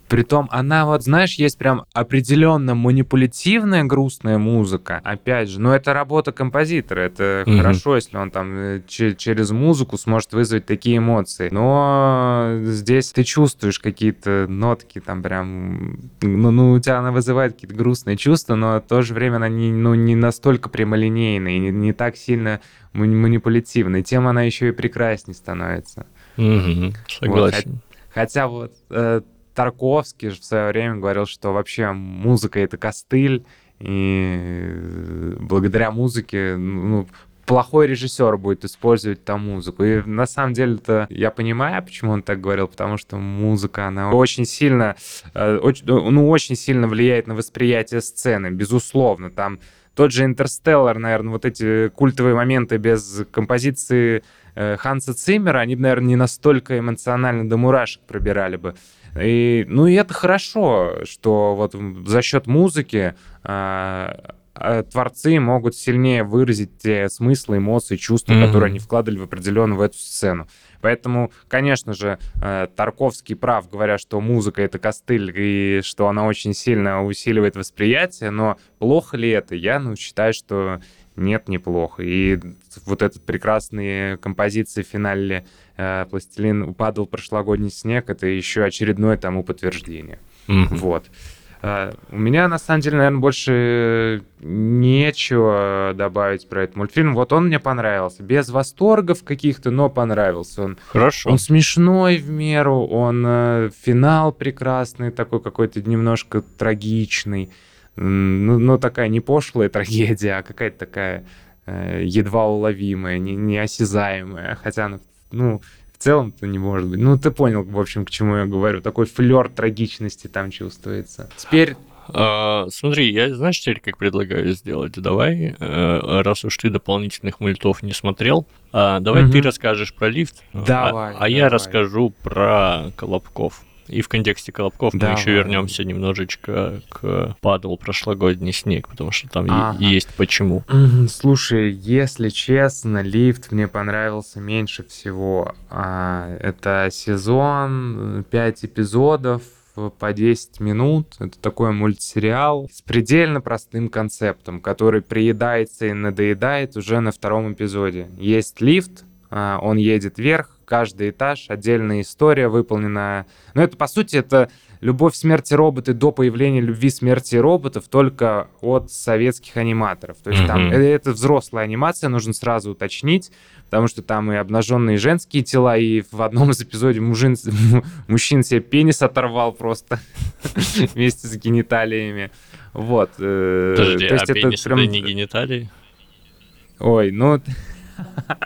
Притом она вот, знаешь, есть прям определенно манипулятивная грустная музыка. Опять же, но это работа композитора. Это mm-hmm. хорошо, если он там э, через музыку сможет вызвать такие эмоции. Но здесь ты чувствуешь какие-то нотки там прям... Ну, ну у тебя она вызывает какие-то грустные чувства, но в то же время она не, ну, не настолько прямолинейная, не, не так сильно манипулятивная. Тем она еще и прекраснее становится. Mm-hmm. Согласен. Вот. Хотя вот э, Тарковский же в свое время говорил, что вообще музыка — это костыль, и благодаря музыке ну, плохой режиссер будет использовать там музыку. И на самом деле-то я понимаю, почему он так говорил, потому что музыка, она очень сильно, э, очень, ну, очень сильно влияет на восприятие сцены, безусловно. Там тот же «Интерстеллар», наверное, вот эти культовые моменты без композиции э, Ханса Циммера, они, наверное, не настолько эмоционально до мурашек пробирали бы. И, ну и это хорошо, что вот за счет музыки а, а, творцы могут сильнее выразить те смыслы, эмоции, чувства, mm-hmm. которые они вкладывали в определенную в эту сцену. Поэтому, конечно же, э, Тарковский прав, говоря, что музыка — это костыль, и что она очень сильно усиливает восприятие, но плохо ли это? Я ну, считаю, что нет, неплохо. И вот этот прекрасные композиции в финале э, «Пластилин упадал прошлогодний снег» — это еще очередное тому подтверждение. Mm-hmm. Вот. Uh, у меня, на самом деле, наверное, больше нечего добавить про этот мультфильм. Вот он мне понравился. Без восторгов каких-то, но понравился. Он, Хорошо. Он смешной в меру, он uh, финал прекрасный, такой какой-то немножко трагичный ну, ну такая не пошлая трагедия, а какая-то такая э, едва уловимая, не, неосязаемая, хотя ну, в целом-то не может быть. Ну, ты понял, в общем, к чему я говорю. Такой флер трагичности там чувствуется. Теперь а, смотри, я, знаешь, теперь как предлагаю сделать? Давай, э, раз уж ты дополнительных мультов не смотрел, а, давай угу. ты расскажешь про лифт, давай, а, а я расскажу про Колобков. И в контексте Колобков да, мы еще вернемся немножечко к падал прошлогодний снег, потому что там ага. есть почему. Слушай, если честно, лифт мне понравился меньше всего. А, это сезон, 5 эпизодов, по 10 минут. Это такой мультсериал с предельно простым концептом, который приедается и надоедает уже на втором эпизоде. Есть лифт, а, он едет вверх, каждый этаж, отдельная история выполнена. Но это, по сути, это любовь, смерти роботы до появления любви, смерти роботов только от советских аниматоров. То есть mm-hmm. там это взрослая анимация, нужно сразу уточнить, потому что там и обнаженные женские тела, и в одном из эпизодов мужин, мужчин себе пенис оторвал просто вместе с гениталиями. Вот. Э, Подожди, то есть а это пенис прям... это не гениталии? Ой, ну...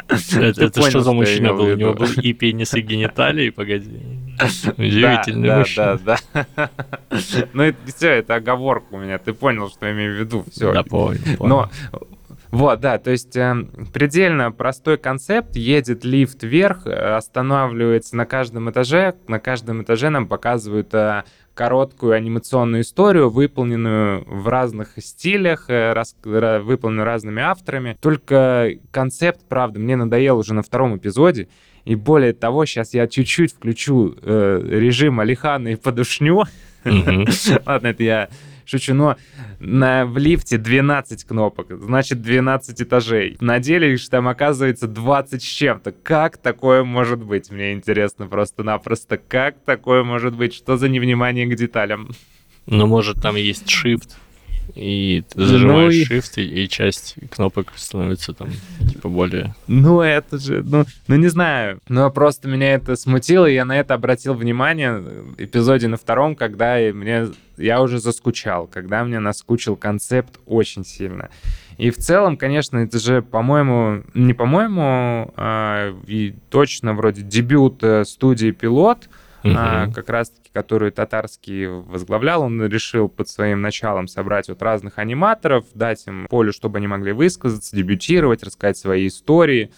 Это что за мужчина был? У него был и пенис, и гениталии, погоди. Удивительный мужчина. Да, да, да. Ну, это все, это оговорка у меня. Ты понял, что я имею в виду. Все. Да, понял. Но Вот, да, то есть э, предельно простой концепт. Едет лифт вверх, э, останавливается на каждом этаже. На каждом этаже нам показывают э, короткую анимационную историю, выполненную в разных стилях, э, рас, выполненную разными авторами. Только концепт, правда, мне надоел уже на втором эпизоде. И более того, сейчас я чуть-чуть включу э, режим Алихана и подушню. Ладно, это я Шучу, но на, в лифте 12 кнопок, значит 12 этажей. На деле лишь там оказывается 20 с чем-то. Как такое может быть? Мне интересно просто-напросто, как такое может быть? Что за невнимание к деталям? Ну, может, там есть shift, и ты зажимаешь ну, Shift, и, и часть кнопок становится там, типа, более... Ну, это же, ну, ну, не знаю. Но просто меня это смутило, и я на это обратил внимание в эпизоде на втором, когда мне, я уже заскучал, когда мне наскучил концепт очень сильно. И в целом, конечно, это же, по-моему, не по-моему, а, и точно вроде дебют э, студии «Пилот», угу. а, как раз-таки, которую Татарский возглавлял, он решил под своим началом собрать вот разных аниматоров, дать им поле, чтобы они могли высказаться, дебютировать, рассказать свои истории.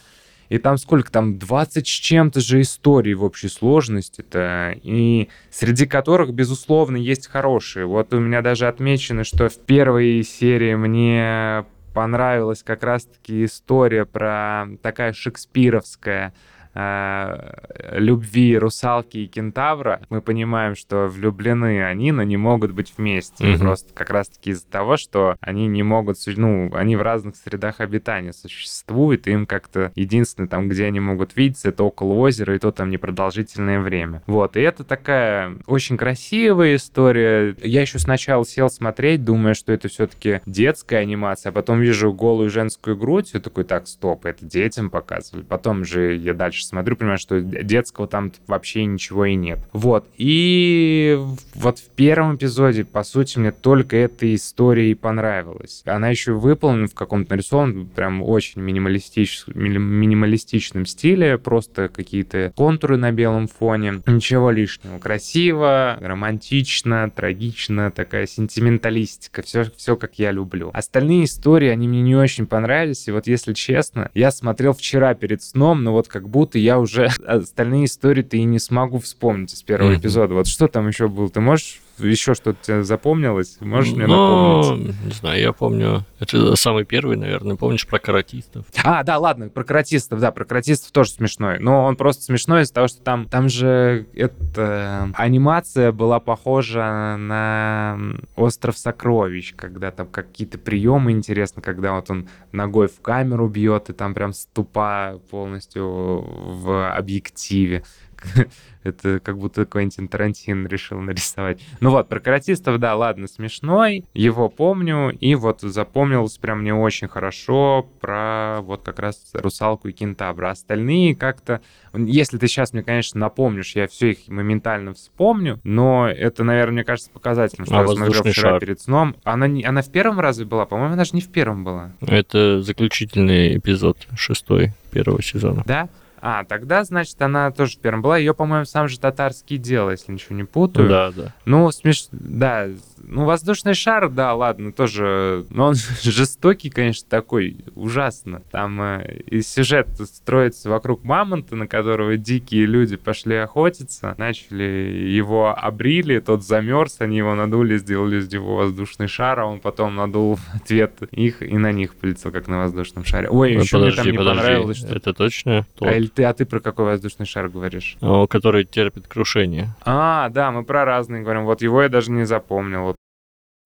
И там сколько там, 20 с чем-то же историй в общей сложности-то, и среди которых, безусловно, есть хорошие. Вот у меня даже отмечено, что в первой серии мне понравилась как раз-таки история про такая шекспировская, э, любви русалки и кентавра, мы понимаем, что влюблены они, но не могут быть вместе. Mm-hmm. Просто как раз-таки из-за того, что они не могут, ну, они в разных средах обитания существуют, и им как-то единственное там, где они могут видеться, это около озера, и то там непродолжительное время. Вот, и это такая очень красивая история. Я еще сначала сел смотреть, думая, что это все-таки детская анимация, а потом вижу голую женскую грудь, и такой, так, стоп, это детям показывали. Потом же я дальше дальше смотрю, понимаю, что детского там вообще ничего и нет. Вот. И вот в первом эпизоде, по сути, мне только эта история и понравилась. Она еще выполнена в каком-то нарисованном, прям очень минималистич... минималистичном стиле, просто какие-то контуры на белом фоне. Ничего лишнего. Красиво, романтично, трагично, такая сентименталистика. Все, все как я люблю. Остальные истории, они мне не очень понравились. И вот если честно, я смотрел вчера перед сном, но вот как будто минуты я уже остальные истории-то и не смогу вспомнить из первого mm-hmm. эпизода. Вот что там еще было? Ты можешь еще что-то тебе запомнилось? Можешь мне ну, напомнить? Не знаю, я помню. Это самый первый, наверное. Помнишь про каратистов? А, да, ладно, про каратистов, да, про каратистов тоже смешной. Но он просто смешной из-за того, что там, там же это, анимация была похожа на «Остров сокровищ», когда там какие-то приемы интересно, когда вот он ногой в камеру бьет, и там прям ступа полностью в объективе. Это как будто Квентин Тарантин решил нарисовать. Ну вот, про каратистов, да, ладно, смешной. Его помню. И вот запомнилось прям мне очень хорошо про вот как раз русалку и кентавра. Остальные как-то... Если ты сейчас мне, конечно, напомнишь, я все их моментально вспомню, но это, наверное, мне кажется показательным, что а я смотрел вчера шар. перед сном. Она, не, она в первом разве была? По-моему, она же не в первом была. Это заключительный эпизод шестой первого сезона. Да? А, тогда, значит, она тоже первым была. Ее, по-моему, сам же татарский делал, если ничего не путаю. Да, да. Ну, смеш... Да, ну, воздушный шар, да, ладно, тоже... Но он жестокий, конечно, такой, ужасно. Там э, и сюжет строится вокруг мамонта, на которого дикие люди пошли охотиться, начали его обрили, тот замерз, они его надули, сделали из него воздушный шар, а он потом надул ответ их и на них полетел, как на воздушном шаре. Ой, еще подожди, мне там не подожди. понравилось, что... Это точно? А, или ты, а ты про какой воздушный шар говоришь? О, который терпит крушение. А, да, мы про разные говорим. Вот его я даже не запомнил.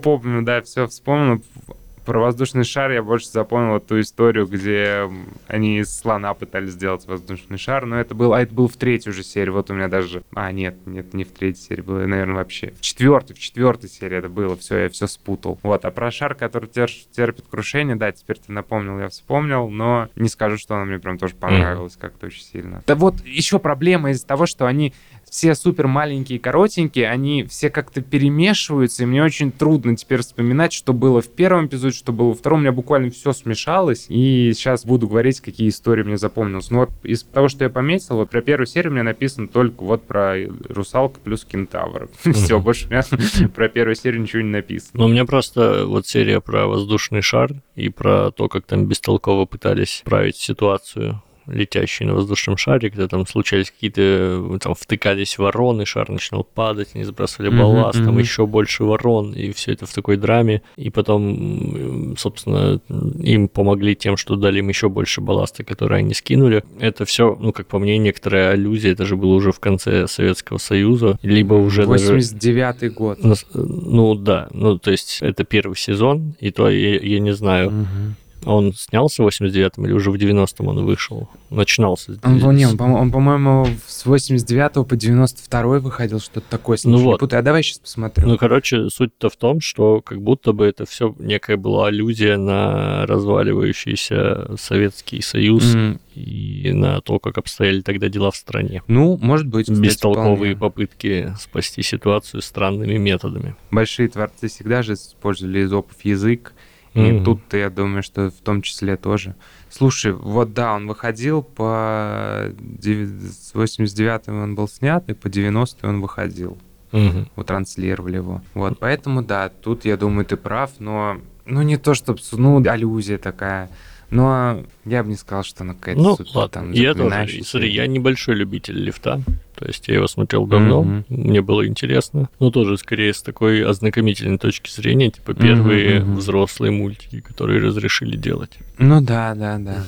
Помню, да, все вспомнил. Про воздушный шар я больше запомнил ту историю, где они из слона пытались сделать воздушный шар, но это был, а это был в третьей уже серии, вот у меня даже... А, нет, нет, не в третьей серии было, наверное, вообще. В четвертой, в четвертой серии это было, все, я все спутал. Вот, а про шар, который терпит, терпит крушение, да, теперь ты напомнил, я вспомнил, но не скажу, что она мне прям тоже понравилась mm. как-то очень сильно. Да вот еще проблема из-за того, что они все супер маленькие, коротенькие, они все как-то перемешиваются, и мне очень трудно теперь вспоминать, что было в первом эпизоде, что было во втором. У меня буквально все смешалось, и сейчас буду говорить, какие истории мне запомнилось. Ну вот из того, что я пометил, вот про первую серию меня написано только вот про русалка плюс кентавр. Все, больше у меня про первую серию ничего не написано. Ну, у меня просто вот серия про воздушный шар и про то, как там бестолково пытались править ситуацию летящий на воздушном шаре, когда там случались какие-то, там втыкались вороны, шар начинал падать, они сбрасывали балласт, mm-hmm, там еще больше ворон, и все это в такой драме. И потом, собственно, им помогли тем, что дали им еще больше балласта, который они скинули. Это все, ну, как по мне, некоторая аллюзия, это же было уже в конце Советского Союза, либо уже 89-й даже... год. Ну, да, ну, то есть это первый сезон, и то я, я не знаю, mm-hmm он снялся в 89-м или уже в 90-м он вышел? Начинался. Он, не, он, он, по-моему, с 89 по 92 выходил, что-то такое. Ну вот. Путай. А давай сейчас посмотрю. Ну, короче, суть-то в том, что как будто бы это все некая была аллюзия на разваливающийся Советский Союз mm. и на то, как обстояли тогда дела в стране. Ну, может быть. Кстати, Бестолковые вполне. попытки спасти ситуацию странными методами. Большие творцы всегда же использовали изопов язык, и mm-hmm. тут-то я думаю, что в том числе тоже. Слушай, вот да, он выходил по... С 89 он был снят, и по 90 он выходил. Mm-hmm. Вот транслировали его. Вот, поэтому да, тут, я думаю, ты прав, но... Ну, не то, чтобы... Ну, аллюзия такая. Но я бы не сказал, что она какая-то ну, супер ладно. там Я тоже, смотри, я небольшой любитель лифта. То есть я его смотрел давно, mm-hmm. мне было интересно. Но тоже скорее с такой ознакомительной точки зрения, типа первые mm-hmm. взрослые мультики, которые разрешили делать. Ну да, да, да.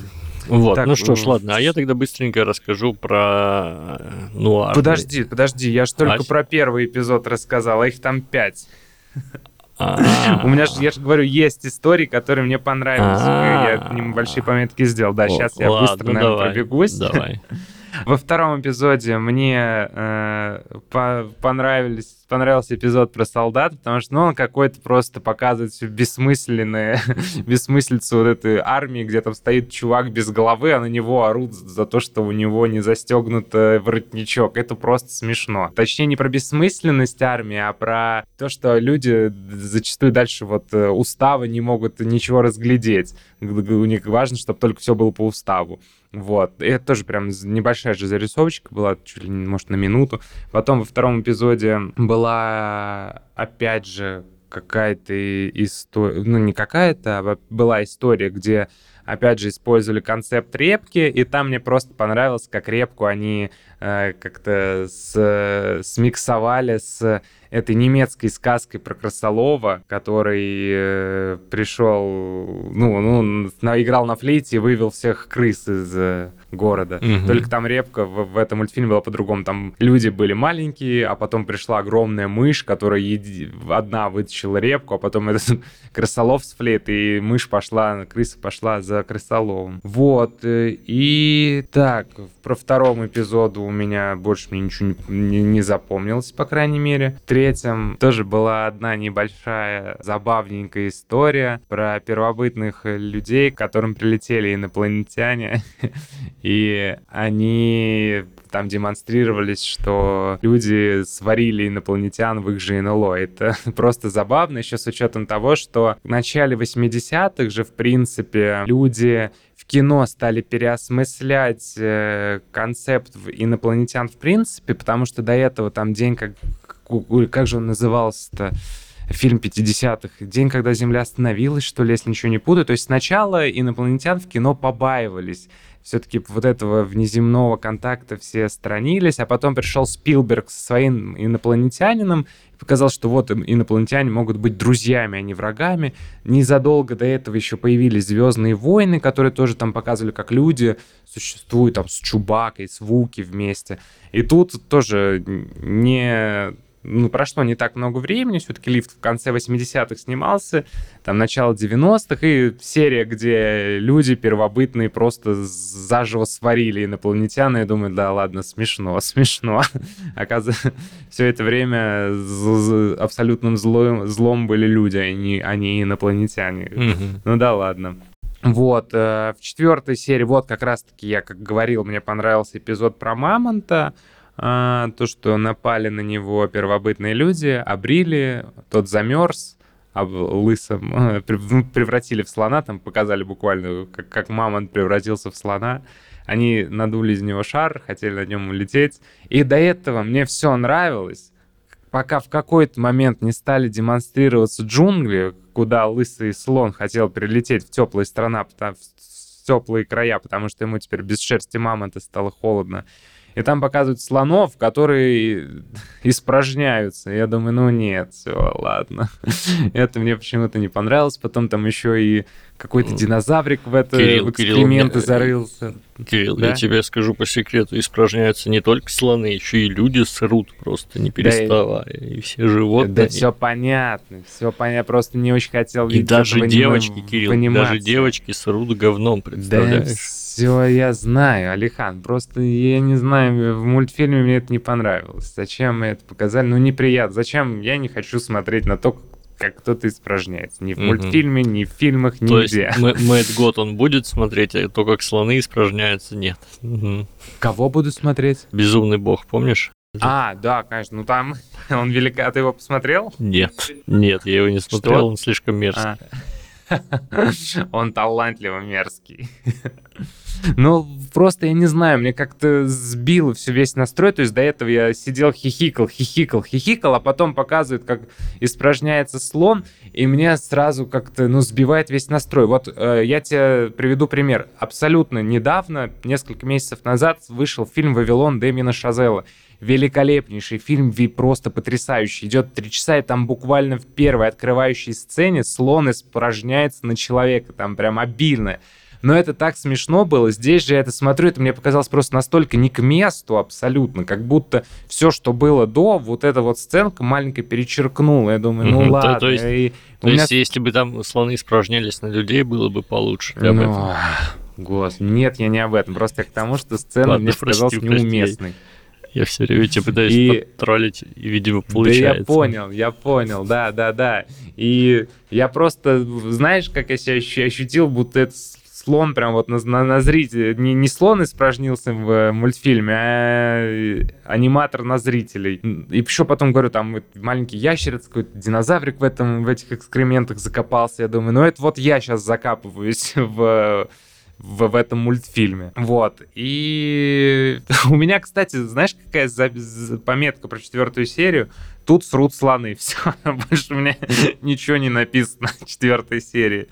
Вот, так, ну что ж, ладно, а я тогда быстренько расскажу про э, нуар. Подожди, подожди, я же только а... про первый эпизод рассказал, а их там пять. А. У меня же, я же говорю, есть истории, которые мне понравились. Я небольшие пометки сделал. Да, сейчас я быстро, наверное, пробегусь. Давай. Во втором эпизоде мне э, по понравились понравился эпизод про солдат, потому что ну, он какой-то просто показывает всю бессмысленную, бессмыслицу вот этой армии, где там стоит чувак без головы, а на него орут за то, что у него не застегнут воротничок. Это просто смешно. Точнее, не про бессмысленность армии, а про то, что люди зачастую дальше вот э, устава не могут ничего разглядеть. У них важно, чтобы только все было по уставу. Вот. И это тоже прям небольшая же зарисовочка была, чуть ли, может, на минуту. Потом во втором эпизоде была, опять же, какая-то история, ну, не какая-то, а была история, где опять же, использовали концепт репки, и там мне просто понравилось, как репку они э, как-то с, смиксовали с этой немецкой сказкой про Красолова, который э, пришел, ну, ну, играл на флейте и вывел всех крыс из э, города. Угу. Только там репка в, в этом мультфильме была по-другому. Там люди были маленькие, а потом пришла огромная мышь, которая еди... одна вытащила репку, а потом этот крысолов с флейты, и мышь пошла, крыса пошла за крысоловым. Вот. Э, и так, про втором эпизоду у меня больше мне ничего не, не, запомнилось, по крайней мере третьем тоже была одна небольшая забавненькая история про первобытных людей, к которым прилетели инопланетяне, и они там демонстрировались, что люди сварили инопланетян в их же НЛО. Это просто забавно, еще с учетом того, что в начале 80-х же, в принципе, люди в кино стали переосмыслять э, концепт инопланетян в принципе, потому что до этого там день как как же он назывался-то? фильм 50-х, день, когда Земля остановилась, что ли, если ничего не путаю. То есть сначала инопланетян в кино побаивались. Все-таки вот этого внеземного контакта все сторонились, а потом пришел Спилберг со своим инопланетянином и показал, что вот инопланетяне могут быть друзьями, а не врагами. Незадолго до этого еще появились Звездные войны, которые тоже там показывали, как люди существуют там с Чубакой, с Вуки вместе. И тут тоже не ну, прошло не так много времени, все-таки лифт в конце 80-х снимался, там начало 90-х, и серия, где люди первобытные просто заживо сварили инопланетян, и я думаю, да ладно, смешно, смешно. Оказывается, все это время абсолютным злом, злом были люди, а не, а не инопланетяне. Mm-hmm. Ну да ладно. Вот, э, в четвертой серии, вот как раз-таки я, как говорил, мне понравился эпизод про Мамонта, а, то, что напали на него первобытные люди, обрили, тот замерз, лысым э, ну, превратили в слона, там показали буквально, как, как мамонт превратился в слона. Они надули из него шар, хотели на нем улететь. И до этого мне все нравилось, пока в какой-то момент не стали демонстрироваться джунгли, куда лысый слон хотел прилететь в теплые страна, в теплые края, потому что ему теперь без шерсти мамонта стало холодно и там показывают слонов, которые испражняются. Я думаю, ну нет, все, ладно. Это мне почему-то не понравилось. Потом там еще и какой-то динозаврик в это Кирилл, в экскременты Кирилл, зарылся. Кирилл, да? я тебе скажу по секрету, испражняются не только слоны, еще и люди срут просто не переставая, да, и все животные. Да, все понятно, все понятно, просто не очень хотел И даже девочки, Кирилл, даже девочки срут говном, представляешь? Да, все я знаю, Алихан. Просто я не знаю, в мультфильме мне это не понравилось. Зачем мы это показали? Ну, неприятно. Зачем? Я не хочу смотреть на то, как кто-то испражняется. Ни в угу. мультфильме, ни в фильмах, нигде. То есть Мэтт Год он будет смотреть, а то, как слоны испражняются, нет. Угу. Кого буду смотреть? Безумный бог, помнишь? А, да, конечно. Ну там он велика. А ты его посмотрел? Нет, нет, я его не смотрел, Что? он слишком мерзкий. А. Он талантливо мерзкий. Ну, просто я не знаю, мне как-то сбило все весь настрой. То есть до этого я сидел, хихикал, хихикал, хихикал, а потом показывает, как испражняется слон, и мне сразу как-то, ну, сбивает весь настрой. Вот э, я тебе приведу пример. Абсолютно недавно, несколько месяцев назад, вышел фильм «Вавилон» Дэмина Шазела великолепнейший фильм, просто потрясающий. Идет три часа, и там буквально в первой открывающей сцене слон испражняется на человека, там прям обильно. Но это так смешно было. Здесь же я это смотрю, это мне показалось просто настолько не к месту абсолютно, как будто все, что было до, вот эта вот сценка маленькая перечеркнула. Я думаю, ну ладно. То, то есть, и то меня... есть если бы там слоны испражнялись на людей, было бы получше. Ну, Гос, нет, я не об этом. Просто к тому, что сцена Ладно, мне показалась неуместной. Я все время тебя пытаюсь и... троллить, и, видимо, получается. Да я понял, я понял, да, да, да. И я просто, знаешь, как я себя ощутил, будто это слон прям вот на, на, на зрителя. Не, не слон испражнился в э, мультфильме, а э, аниматор на зрителей. И еще потом, говорю, там маленький ящериц, какой-то динозаврик в, этом, в этих экскрементах закопался. Я думаю, ну это вот я сейчас закапываюсь в в, в этом мультфильме. Вот. И у меня, кстати, знаешь, какая пометка про четвертую серию? Тут срут слоны. Все, больше у меня ничего не написано в четвертой серии.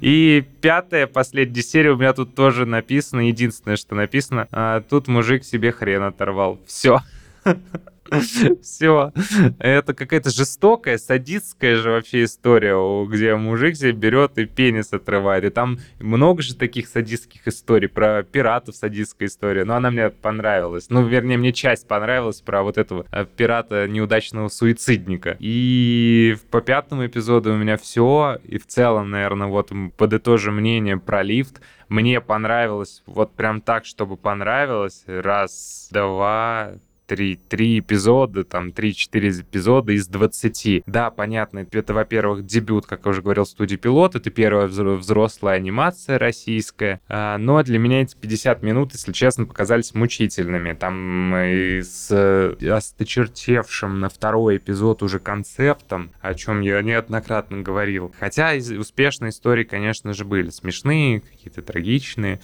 И пятая, последняя серия у меня тут тоже написано. Единственное, что написано, а, тут мужик себе хрен оторвал. Все. Все. Это какая-то жестокая, садистская же вообще история, где мужик себе берет и пенис отрывает. И там много же таких садистских историй. Про пиратов садистская история. Но она мне понравилась. Ну, вернее, мне часть понравилась про вот этого э, пирата неудачного суицидника. И по пятому эпизоду у меня все. И в целом, наверное, вот подытожим мнение про лифт. Мне понравилось вот прям так, чтобы понравилось. Раз, два, три, три эпизода, там, три-четыре эпизода из 20. Да, понятно, это, во-первых, дебют, как я уже говорил, студии «Пилот», это первая взрослая анимация российская, а, но для меня эти 50 минут, если честно, показались мучительными. Там и с осточертевшим на второй эпизод уже концептом, о чем я неоднократно говорил. Хотя успешные истории, конечно же, были смешные, какие-то трагичные.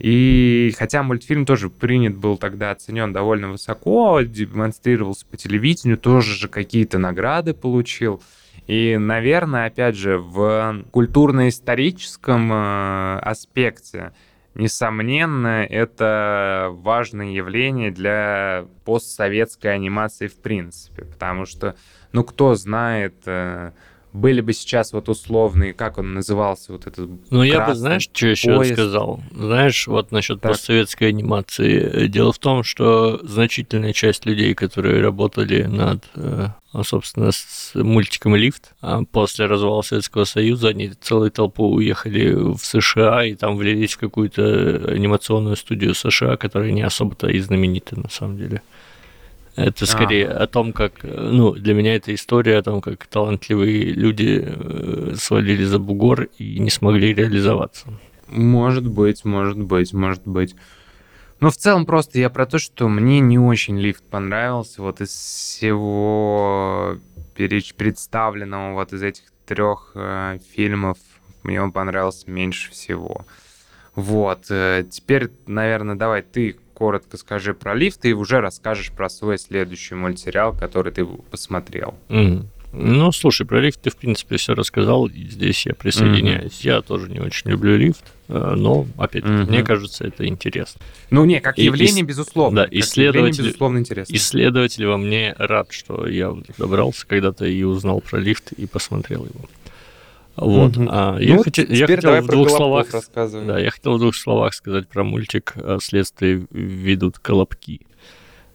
И хотя мультфильм тоже принят был тогда, оценен довольно высоко, демонстрировался по телевидению, тоже же какие-то награды получил. И, наверное, опять же, в культурно-историческом э, аспекте, несомненно, это важное явление для постсоветской анимации в принципе. Потому что, ну, кто знает э, были бы сейчас вот условные, как он назывался, вот этот Ну, я бы, знаешь, что еще поезд. сказал? Знаешь, вот насчет так. постсоветской анимации. Дело в том, что значительная часть людей, которые работали над, э, собственно, с мультиком «Лифт», а после развала Советского Союза они целой толпой уехали в США и там влились в какую-то анимационную студию США, которая не особо-то и знаменита на самом деле. Это скорее а. о том, как, ну, для меня это история о том, как талантливые люди э, свалили за бугор и не смогли реализоваться. Может быть, может быть, может быть. Ну, в целом просто я про то, что мне не очень лифт понравился. Вот из всего представленного вот из этих трех э, фильмов мне он понравился меньше всего. Вот. Э, теперь, наверное, давай ты коротко скажи про лифт и уже расскажешь про свой следующий мультсериал, который ты посмотрел. Mm. Ну, слушай, про лифт ты, в принципе, все рассказал, и здесь я присоединяюсь. Mm-hmm. Я тоже не очень люблю лифт, э, но, опять-таки, mm-hmm. мне кажется, это интересно. Ну, не, как явление, и, безусловно. Да, исследователь, безусловно, интересно. Исследователь во мне рад, что я добрался когда-то и узнал про лифт и посмотрел его. Вот. Mm-hmm. А, я, ну, хотел, я хотел в двух словах, да, я хотел в двух словах сказать про мультик "Следствие ведут колобки".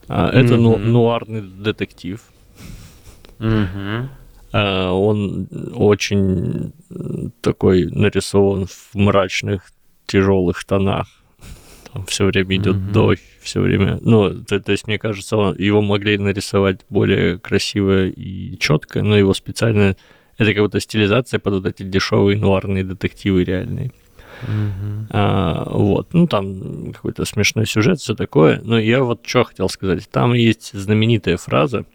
А, это mm-hmm. ну, нуарный детектив Угу. Он очень такой нарисован в мрачных, тяжелых тонах. Там все время идет угу. дождь, все время. Ну, то, то есть, мне кажется, он, его могли нарисовать более красиво и четко, но его специально это как будто стилизация под вот эти дешевые нуарные детективы реальные. Uh-huh. А, вот, ну там какой-то смешной сюжет, все такое. Но я вот что хотел сказать. Там есть знаменитая фраза,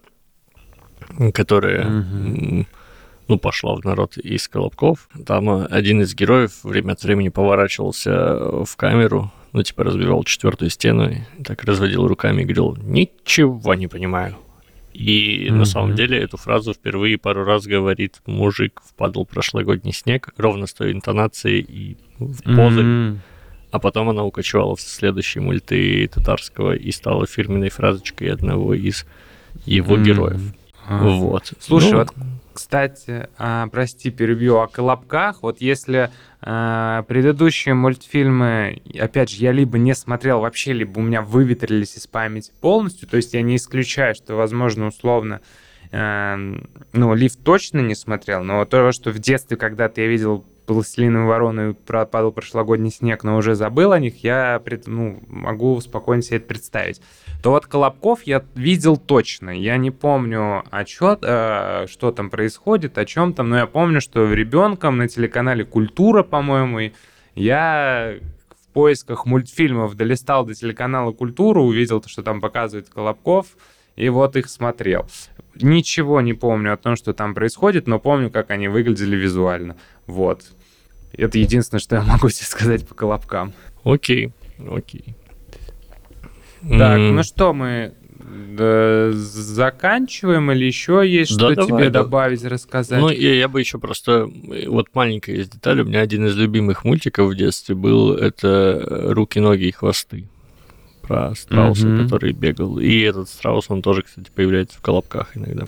которая угу. ну, пошла в народ из Колобков. Там э, один из героев время от времени поворачивался в камеру, ну, типа разбивал четвертую стену, и так разводил руками и говорил, ничего не понимаю. И mm-hmm. на самом деле эту фразу впервые пару раз говорит мужик впадал прошлогодний снег, ровно с той интонацией и в позой. Mm-hmm. А потом она укочевала в следующие мульты татарского и стала фирменной фразочкой одного из его mm-hmm. героев. Вот. Слушай, ну, вот, кстати, а, прости, перебью о колобках. Вот если а, предыдущие мультфильмы, опять же, я либо не смотрел вообще, либо у меня выветрились из памяти полностью, то есть я не исключаю, что, возможно, условно, а, ну, Лифт точно не смотрел, но то, что в детстве когда-то я видел «Пластилиновые вороны» падал прошлогодний снег, но уже забыл о них, я ну, могу спокойно себе это представить. То вот Колобков я видел точно. Я не помню отчет, э, что там происходит, о чем там, но я помню, что ребенком на телеканале «Культура», по-моему, я в поисках мультфильмов долистал до телеканала «Культура», увидел, что там показывает Колобков, и вот их смотрел. Ничего не помню о том, что там происходит, но помню, как они выглядели визуально. Вот. Это единственное, что я могу тебе сказать по колобкам. Окей, окей. Так, mm. ну что, мы да, заканчиваем или еще есть да, что давай, тебе да. добавить, рассказать? Ну, я, я бы еще просто... Вот маленькая есть деталь. У меня один из любимых мультиков в детстве был это «Руки, ноги и хвосты» про страуса, mm-hmm. который бегал. И этот страус, он тоже, кстати, появляется в колобках иногда.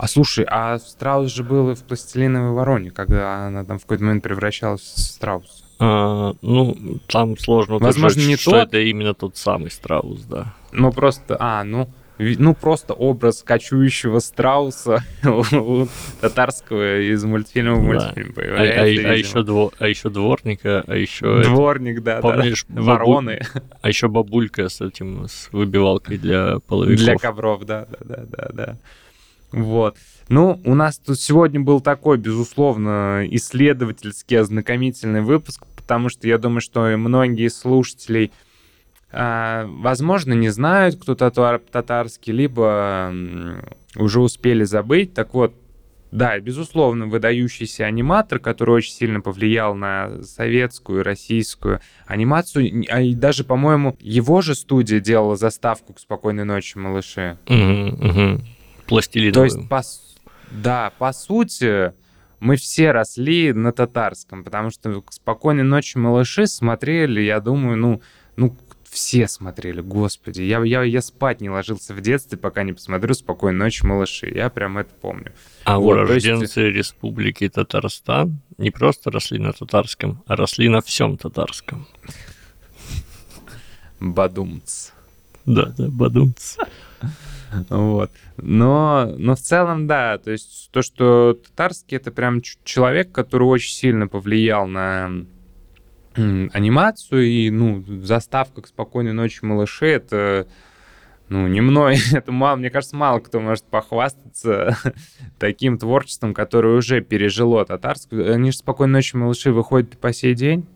А слушай, а страус же был и в «Пластилиновой вороне», когда она там в какой-то момент превращалась в страус. А, ну, там сложно Возможно, не что тот. это именно тот самый страус, да. Ну, просто, а, ну, ну, просто образ кочующего страуса татарского из мультфильма в мультфильм да. появляется. А, а, а, еще дво, а еще дворника, а еще... Дворник, да, помнишь, да. Вороны. А еще бабулька с этим, с выбивалкой для половиков. Для ковров, да, да, да, да, да. Вот. Ну, у нас тут сегодня был такой, безусловно, исследовательский, ознакомительный выпуск, потому что я думаю, что многие слушателей, а, возможно, не знают, кто татар, татарский, либо уже успели забыть. Так вот, да, безусловно, выдающийся аниматор, который очень сильно повлиял на советскую, российскую анимацию. А и даже, по-моему, его же студия делала заставку к «Спокойной ночи, малыши». Угу пластилиновую. То есть, по, да, по сути, мы все росли на татарском, потому что «Спокойной ночи, малыши» смотрели, я думаю, ну, ну все смотрели, господи. Я, я, я спать не ложился в детстве, пока не посмотрю «Спокойной ночи, малыши». Я прям это помню. А вот, урожденцы есть... Республики Татарстан не просто росли на татарском, а росли на всем татарском. Бадумц. Да, да, бадумц. Вот. Но, но в целом, да, то есть то, что татарский это прям человек, который очень сильно повлиял на анимацию, и, ну, заставка к «Спокойной ночи, малыши» — это, ну, не мной, это мало, мне кажется, мало кто может похвастаться таким творчеством, которое уже пережило татарскую. Они же «Спокойной ночи, малыши» выходят по сей день.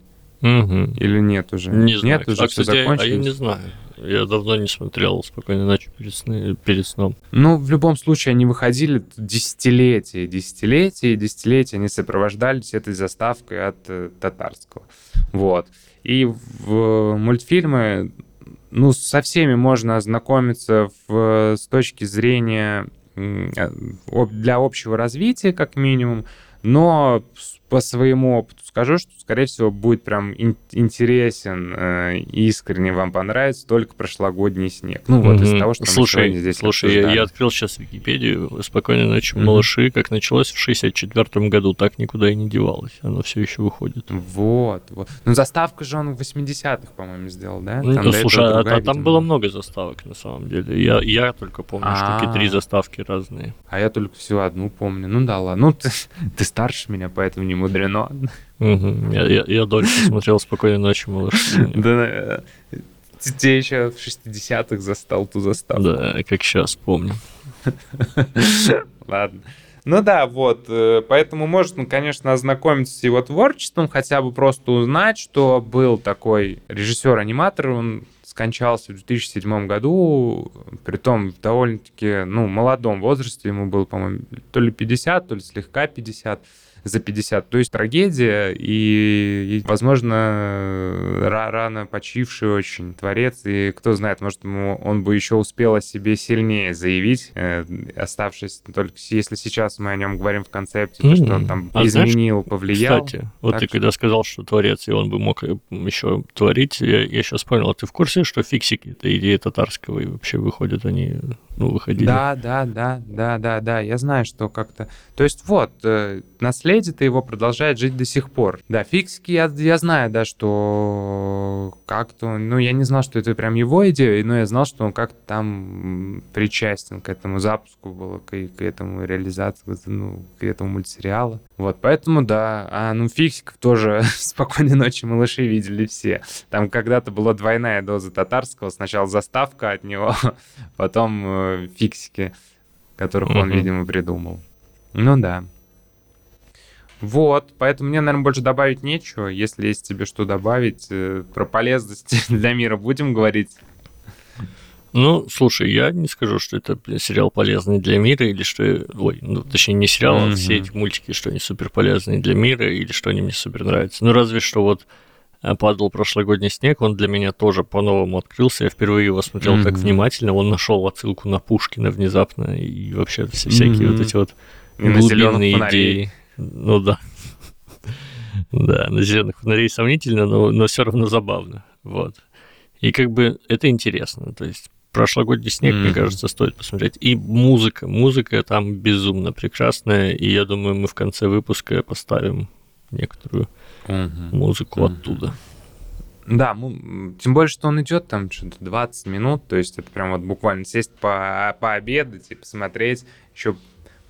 Угу. Или нет уже? Не знаю. Нет, уже а, все кстати, а закончилось? я не знаю. Я давно не смотрел «Спокойной ночи» перед, сны- перед сном. Ну, в любом случае, они выходили десятилетия, десятилетия, и десятилетия они сопровождались этой заставкой от э, татарского. Вот. И в мультфильмы, ну, со всеми можно ознакомиться в, с точки зрения э, для общего развития, как минимум, но по своему опыту скажу, что, скорее всего, будет прям ин- интересен, э, искренне вам понравится только прошлогодний снег. Ну, вот из Мгм. того, что мы слушай, сегодня здесь слушай, я, обсуждали. я открыл сейчас Википедию «Спокойной ночи, Мгм. малыши», как началось в 64 году, так никуда и не девалось. Оно все еще выходит. Вот, вот. Ну, заставку же он в 80-х, по-моему, сделал, да? Ну, Там до слушай, а, другая, а там было много заставок на самом деле. Я, я только помню штуки три А. заставки разные. А я только всю одну помню. Ну да ладно. Ну, ты, ты старше меня, поэтому не мудрено. Я, я, я дольше смотрел «Спокойной ночи, малыши». Да, э, ты еще в 60-х застал ту заставку. Да, как сейчас помню. Ладно. Ну да, вот, э, поэтому можно, конечно, ознакомиться с его творчеством, хотя бы просто узнать, что был такой режиссер-аниматор, он скончался в 2007 году, при том в довольно-таки, ну, молодом возрасте, ему было, по-моему, то ли 50, то ли слегка 50, за 50. То есть трагедия и, и, возможно, ра- рано почивший очень творец. И кто знает, может, ему он бы еще успел о себе сильнее заявить, э, оставшись только... Если сейчас мы о нем говорим в концепте, то, что он там А знаешь, изменил, повлиял. Кстати, вот Так ты что- когда сказал, что творец, и он бы мог еще творить, я, я сейчас понял, а ты в курсе, что фиксики это идея татарского, и вообще выходят они, ну, выходили. Да, да, да, да, да, да. Я знаю, что как-то. То есть вот э, наследие-то его продолжает жить до сих пор. Да, фиксики я, я знаю, да, что как-то, ну я не знал, что это прям его идея, но я знал, что он как-то там причастен к этому запуску было, к, к этому реализации, ну, к этому мультсериалу. Вот, поэтому да. А ну фиксиков тоже спокойной ночи малыши видели все. Там когда-то была двойная доза татарского. Сначала заставка от него, потом э, фиксики, которых он, видимо, придумал. Ну да. Вот, поэтому мне, наверное, больше добавить нечего. Если есть тебе что добавить, э, про полезность для мира будем говорить. Ну, слушай, я не скажу, что это сериал полезный для мира, или что... Ой, ну, точнее, не сериал, а все эти мультики, что они супер полезные для мира, или что они мне супер нравятся. Ну, разве что вот э, падал прошлогодний снег, он для меня тоже по-новому открылся. Я впервые его смотрел так внимательно. Он нашел отсылку на Пушкина внезапно, и вообще все всякие вот эти вот глубинные идеи. Ну да. Да, на зеленых фонарей сомнительно, но, но все равно забавно. Вот. И как бы это интересно. То есть прошлогодний снег, мне Мгм. кажется, стоит посмотреть. И музыка. Музыка там безумно прекрасная. И я думаю, мы в конце выпуска поставим некоторую Мгм. музыку Мгм. оттуда. Да, му- м, тем более, что он идет там что-то 20 минут, то есть это прям вот буквально сесть по пообедать и посмотреть, еще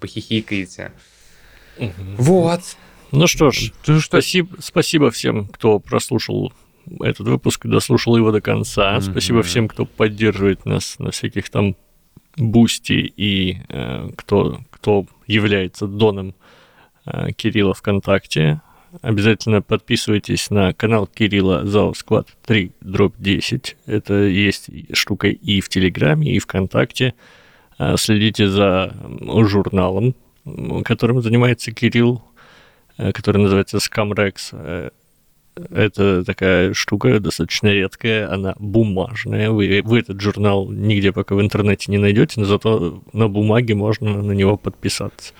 похихикаете. Вот. Ну что ж, Ну что, спасибо, спасибо всем, кто прослушал этот выпуск и дослушал его до конца. Мгм. Спасибо всем, кто поддерживает нас на всяких там бусти и э, кто, кто является доном э, Кирилла ВКонтакте. Обязательно подписывайтесь на канал Кирилла ЗАО Склад 3 дробь 10. Это есть штука и в Телеграме, и ВКонтакте. Э, Следите за журналом, которым занимается Кирилл, э, который называется Scamrex. Э, Это такая штука достаточно редкая, она бумажная. Вы, вы этот журнал нигде пока в интернете не найдете, но зато на бумаге можно на него подписаться.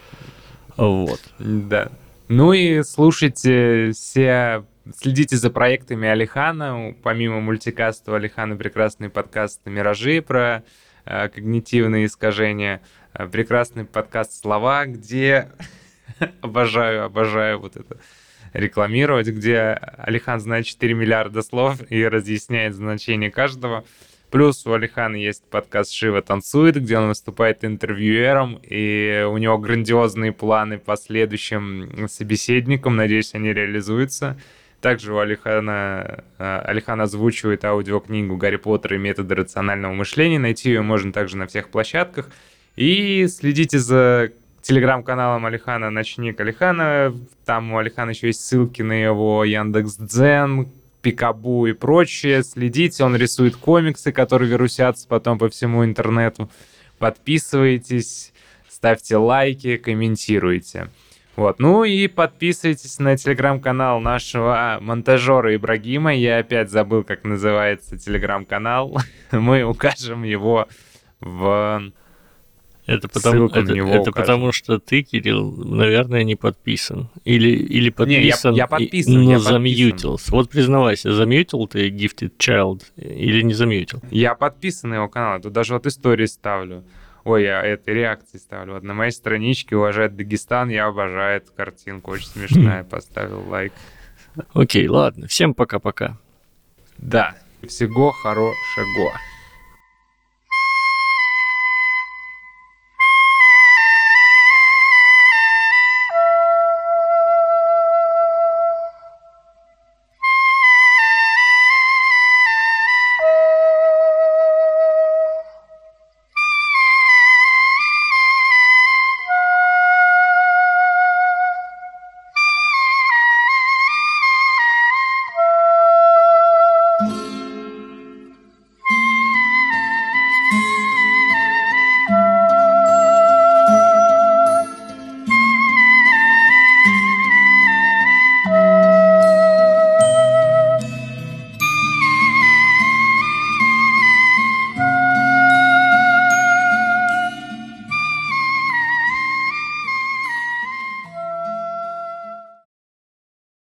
Вот. Да. Ну и слушайте все, следите за проектами Алихана. Помимо мультикаста у Алихана прекрасный подкаст «Миражи» про э, когнитивные искажения. Э, прекрасный подкаст «Слова», где обожаю, обожаю вот это рекламировать, где Алихан знает 4 миллиарда слов и разъясняет значение каждого. Плюс у Алихана есть подкаст «Шива танцует», где он выступает интервьюером, и у него грандиозные планы по следующим собеседникам. Надеюсь, они реализуются. Также у Алихана, э, Алихан озвучивает аудиокнигу «Гарри Поттер и методы рационального мышления». Найти ее можно также на всех площадках. И следите за телеграм-каналом Алихана «Ночник Алихана». Там у Алихана еще есть ссылки на его Яндекс Дзен, Пикабу и прочее. Следите, он рисует комиксы, которые вирусятся потом по всему интернету. Подписывайтесь, ставьте лайки, комментируйте. Вот. Ну и подписывайтесь на телеграм-канал нашего монтажера Ибрагима. Я опять забыл, как называется телеграм-канал. Мы укажем его в это потому, это, это потому что ты, Кирилл, наверное, не подписан. Или, или подписан, не, я, я подписан, но я замьютился. Вот признавайся, замьютил ты Gifted Child или не замьютил? Я подписан на его канал, тут даже вот истории ставлю. Ой, я это реакции ставлю. Вот на моей страничке уважает Дагестан, я обожаю эту картинку, очень смешная, поставил лайк. Окей, ладно, всем пока-пока. Да, всего хорошего.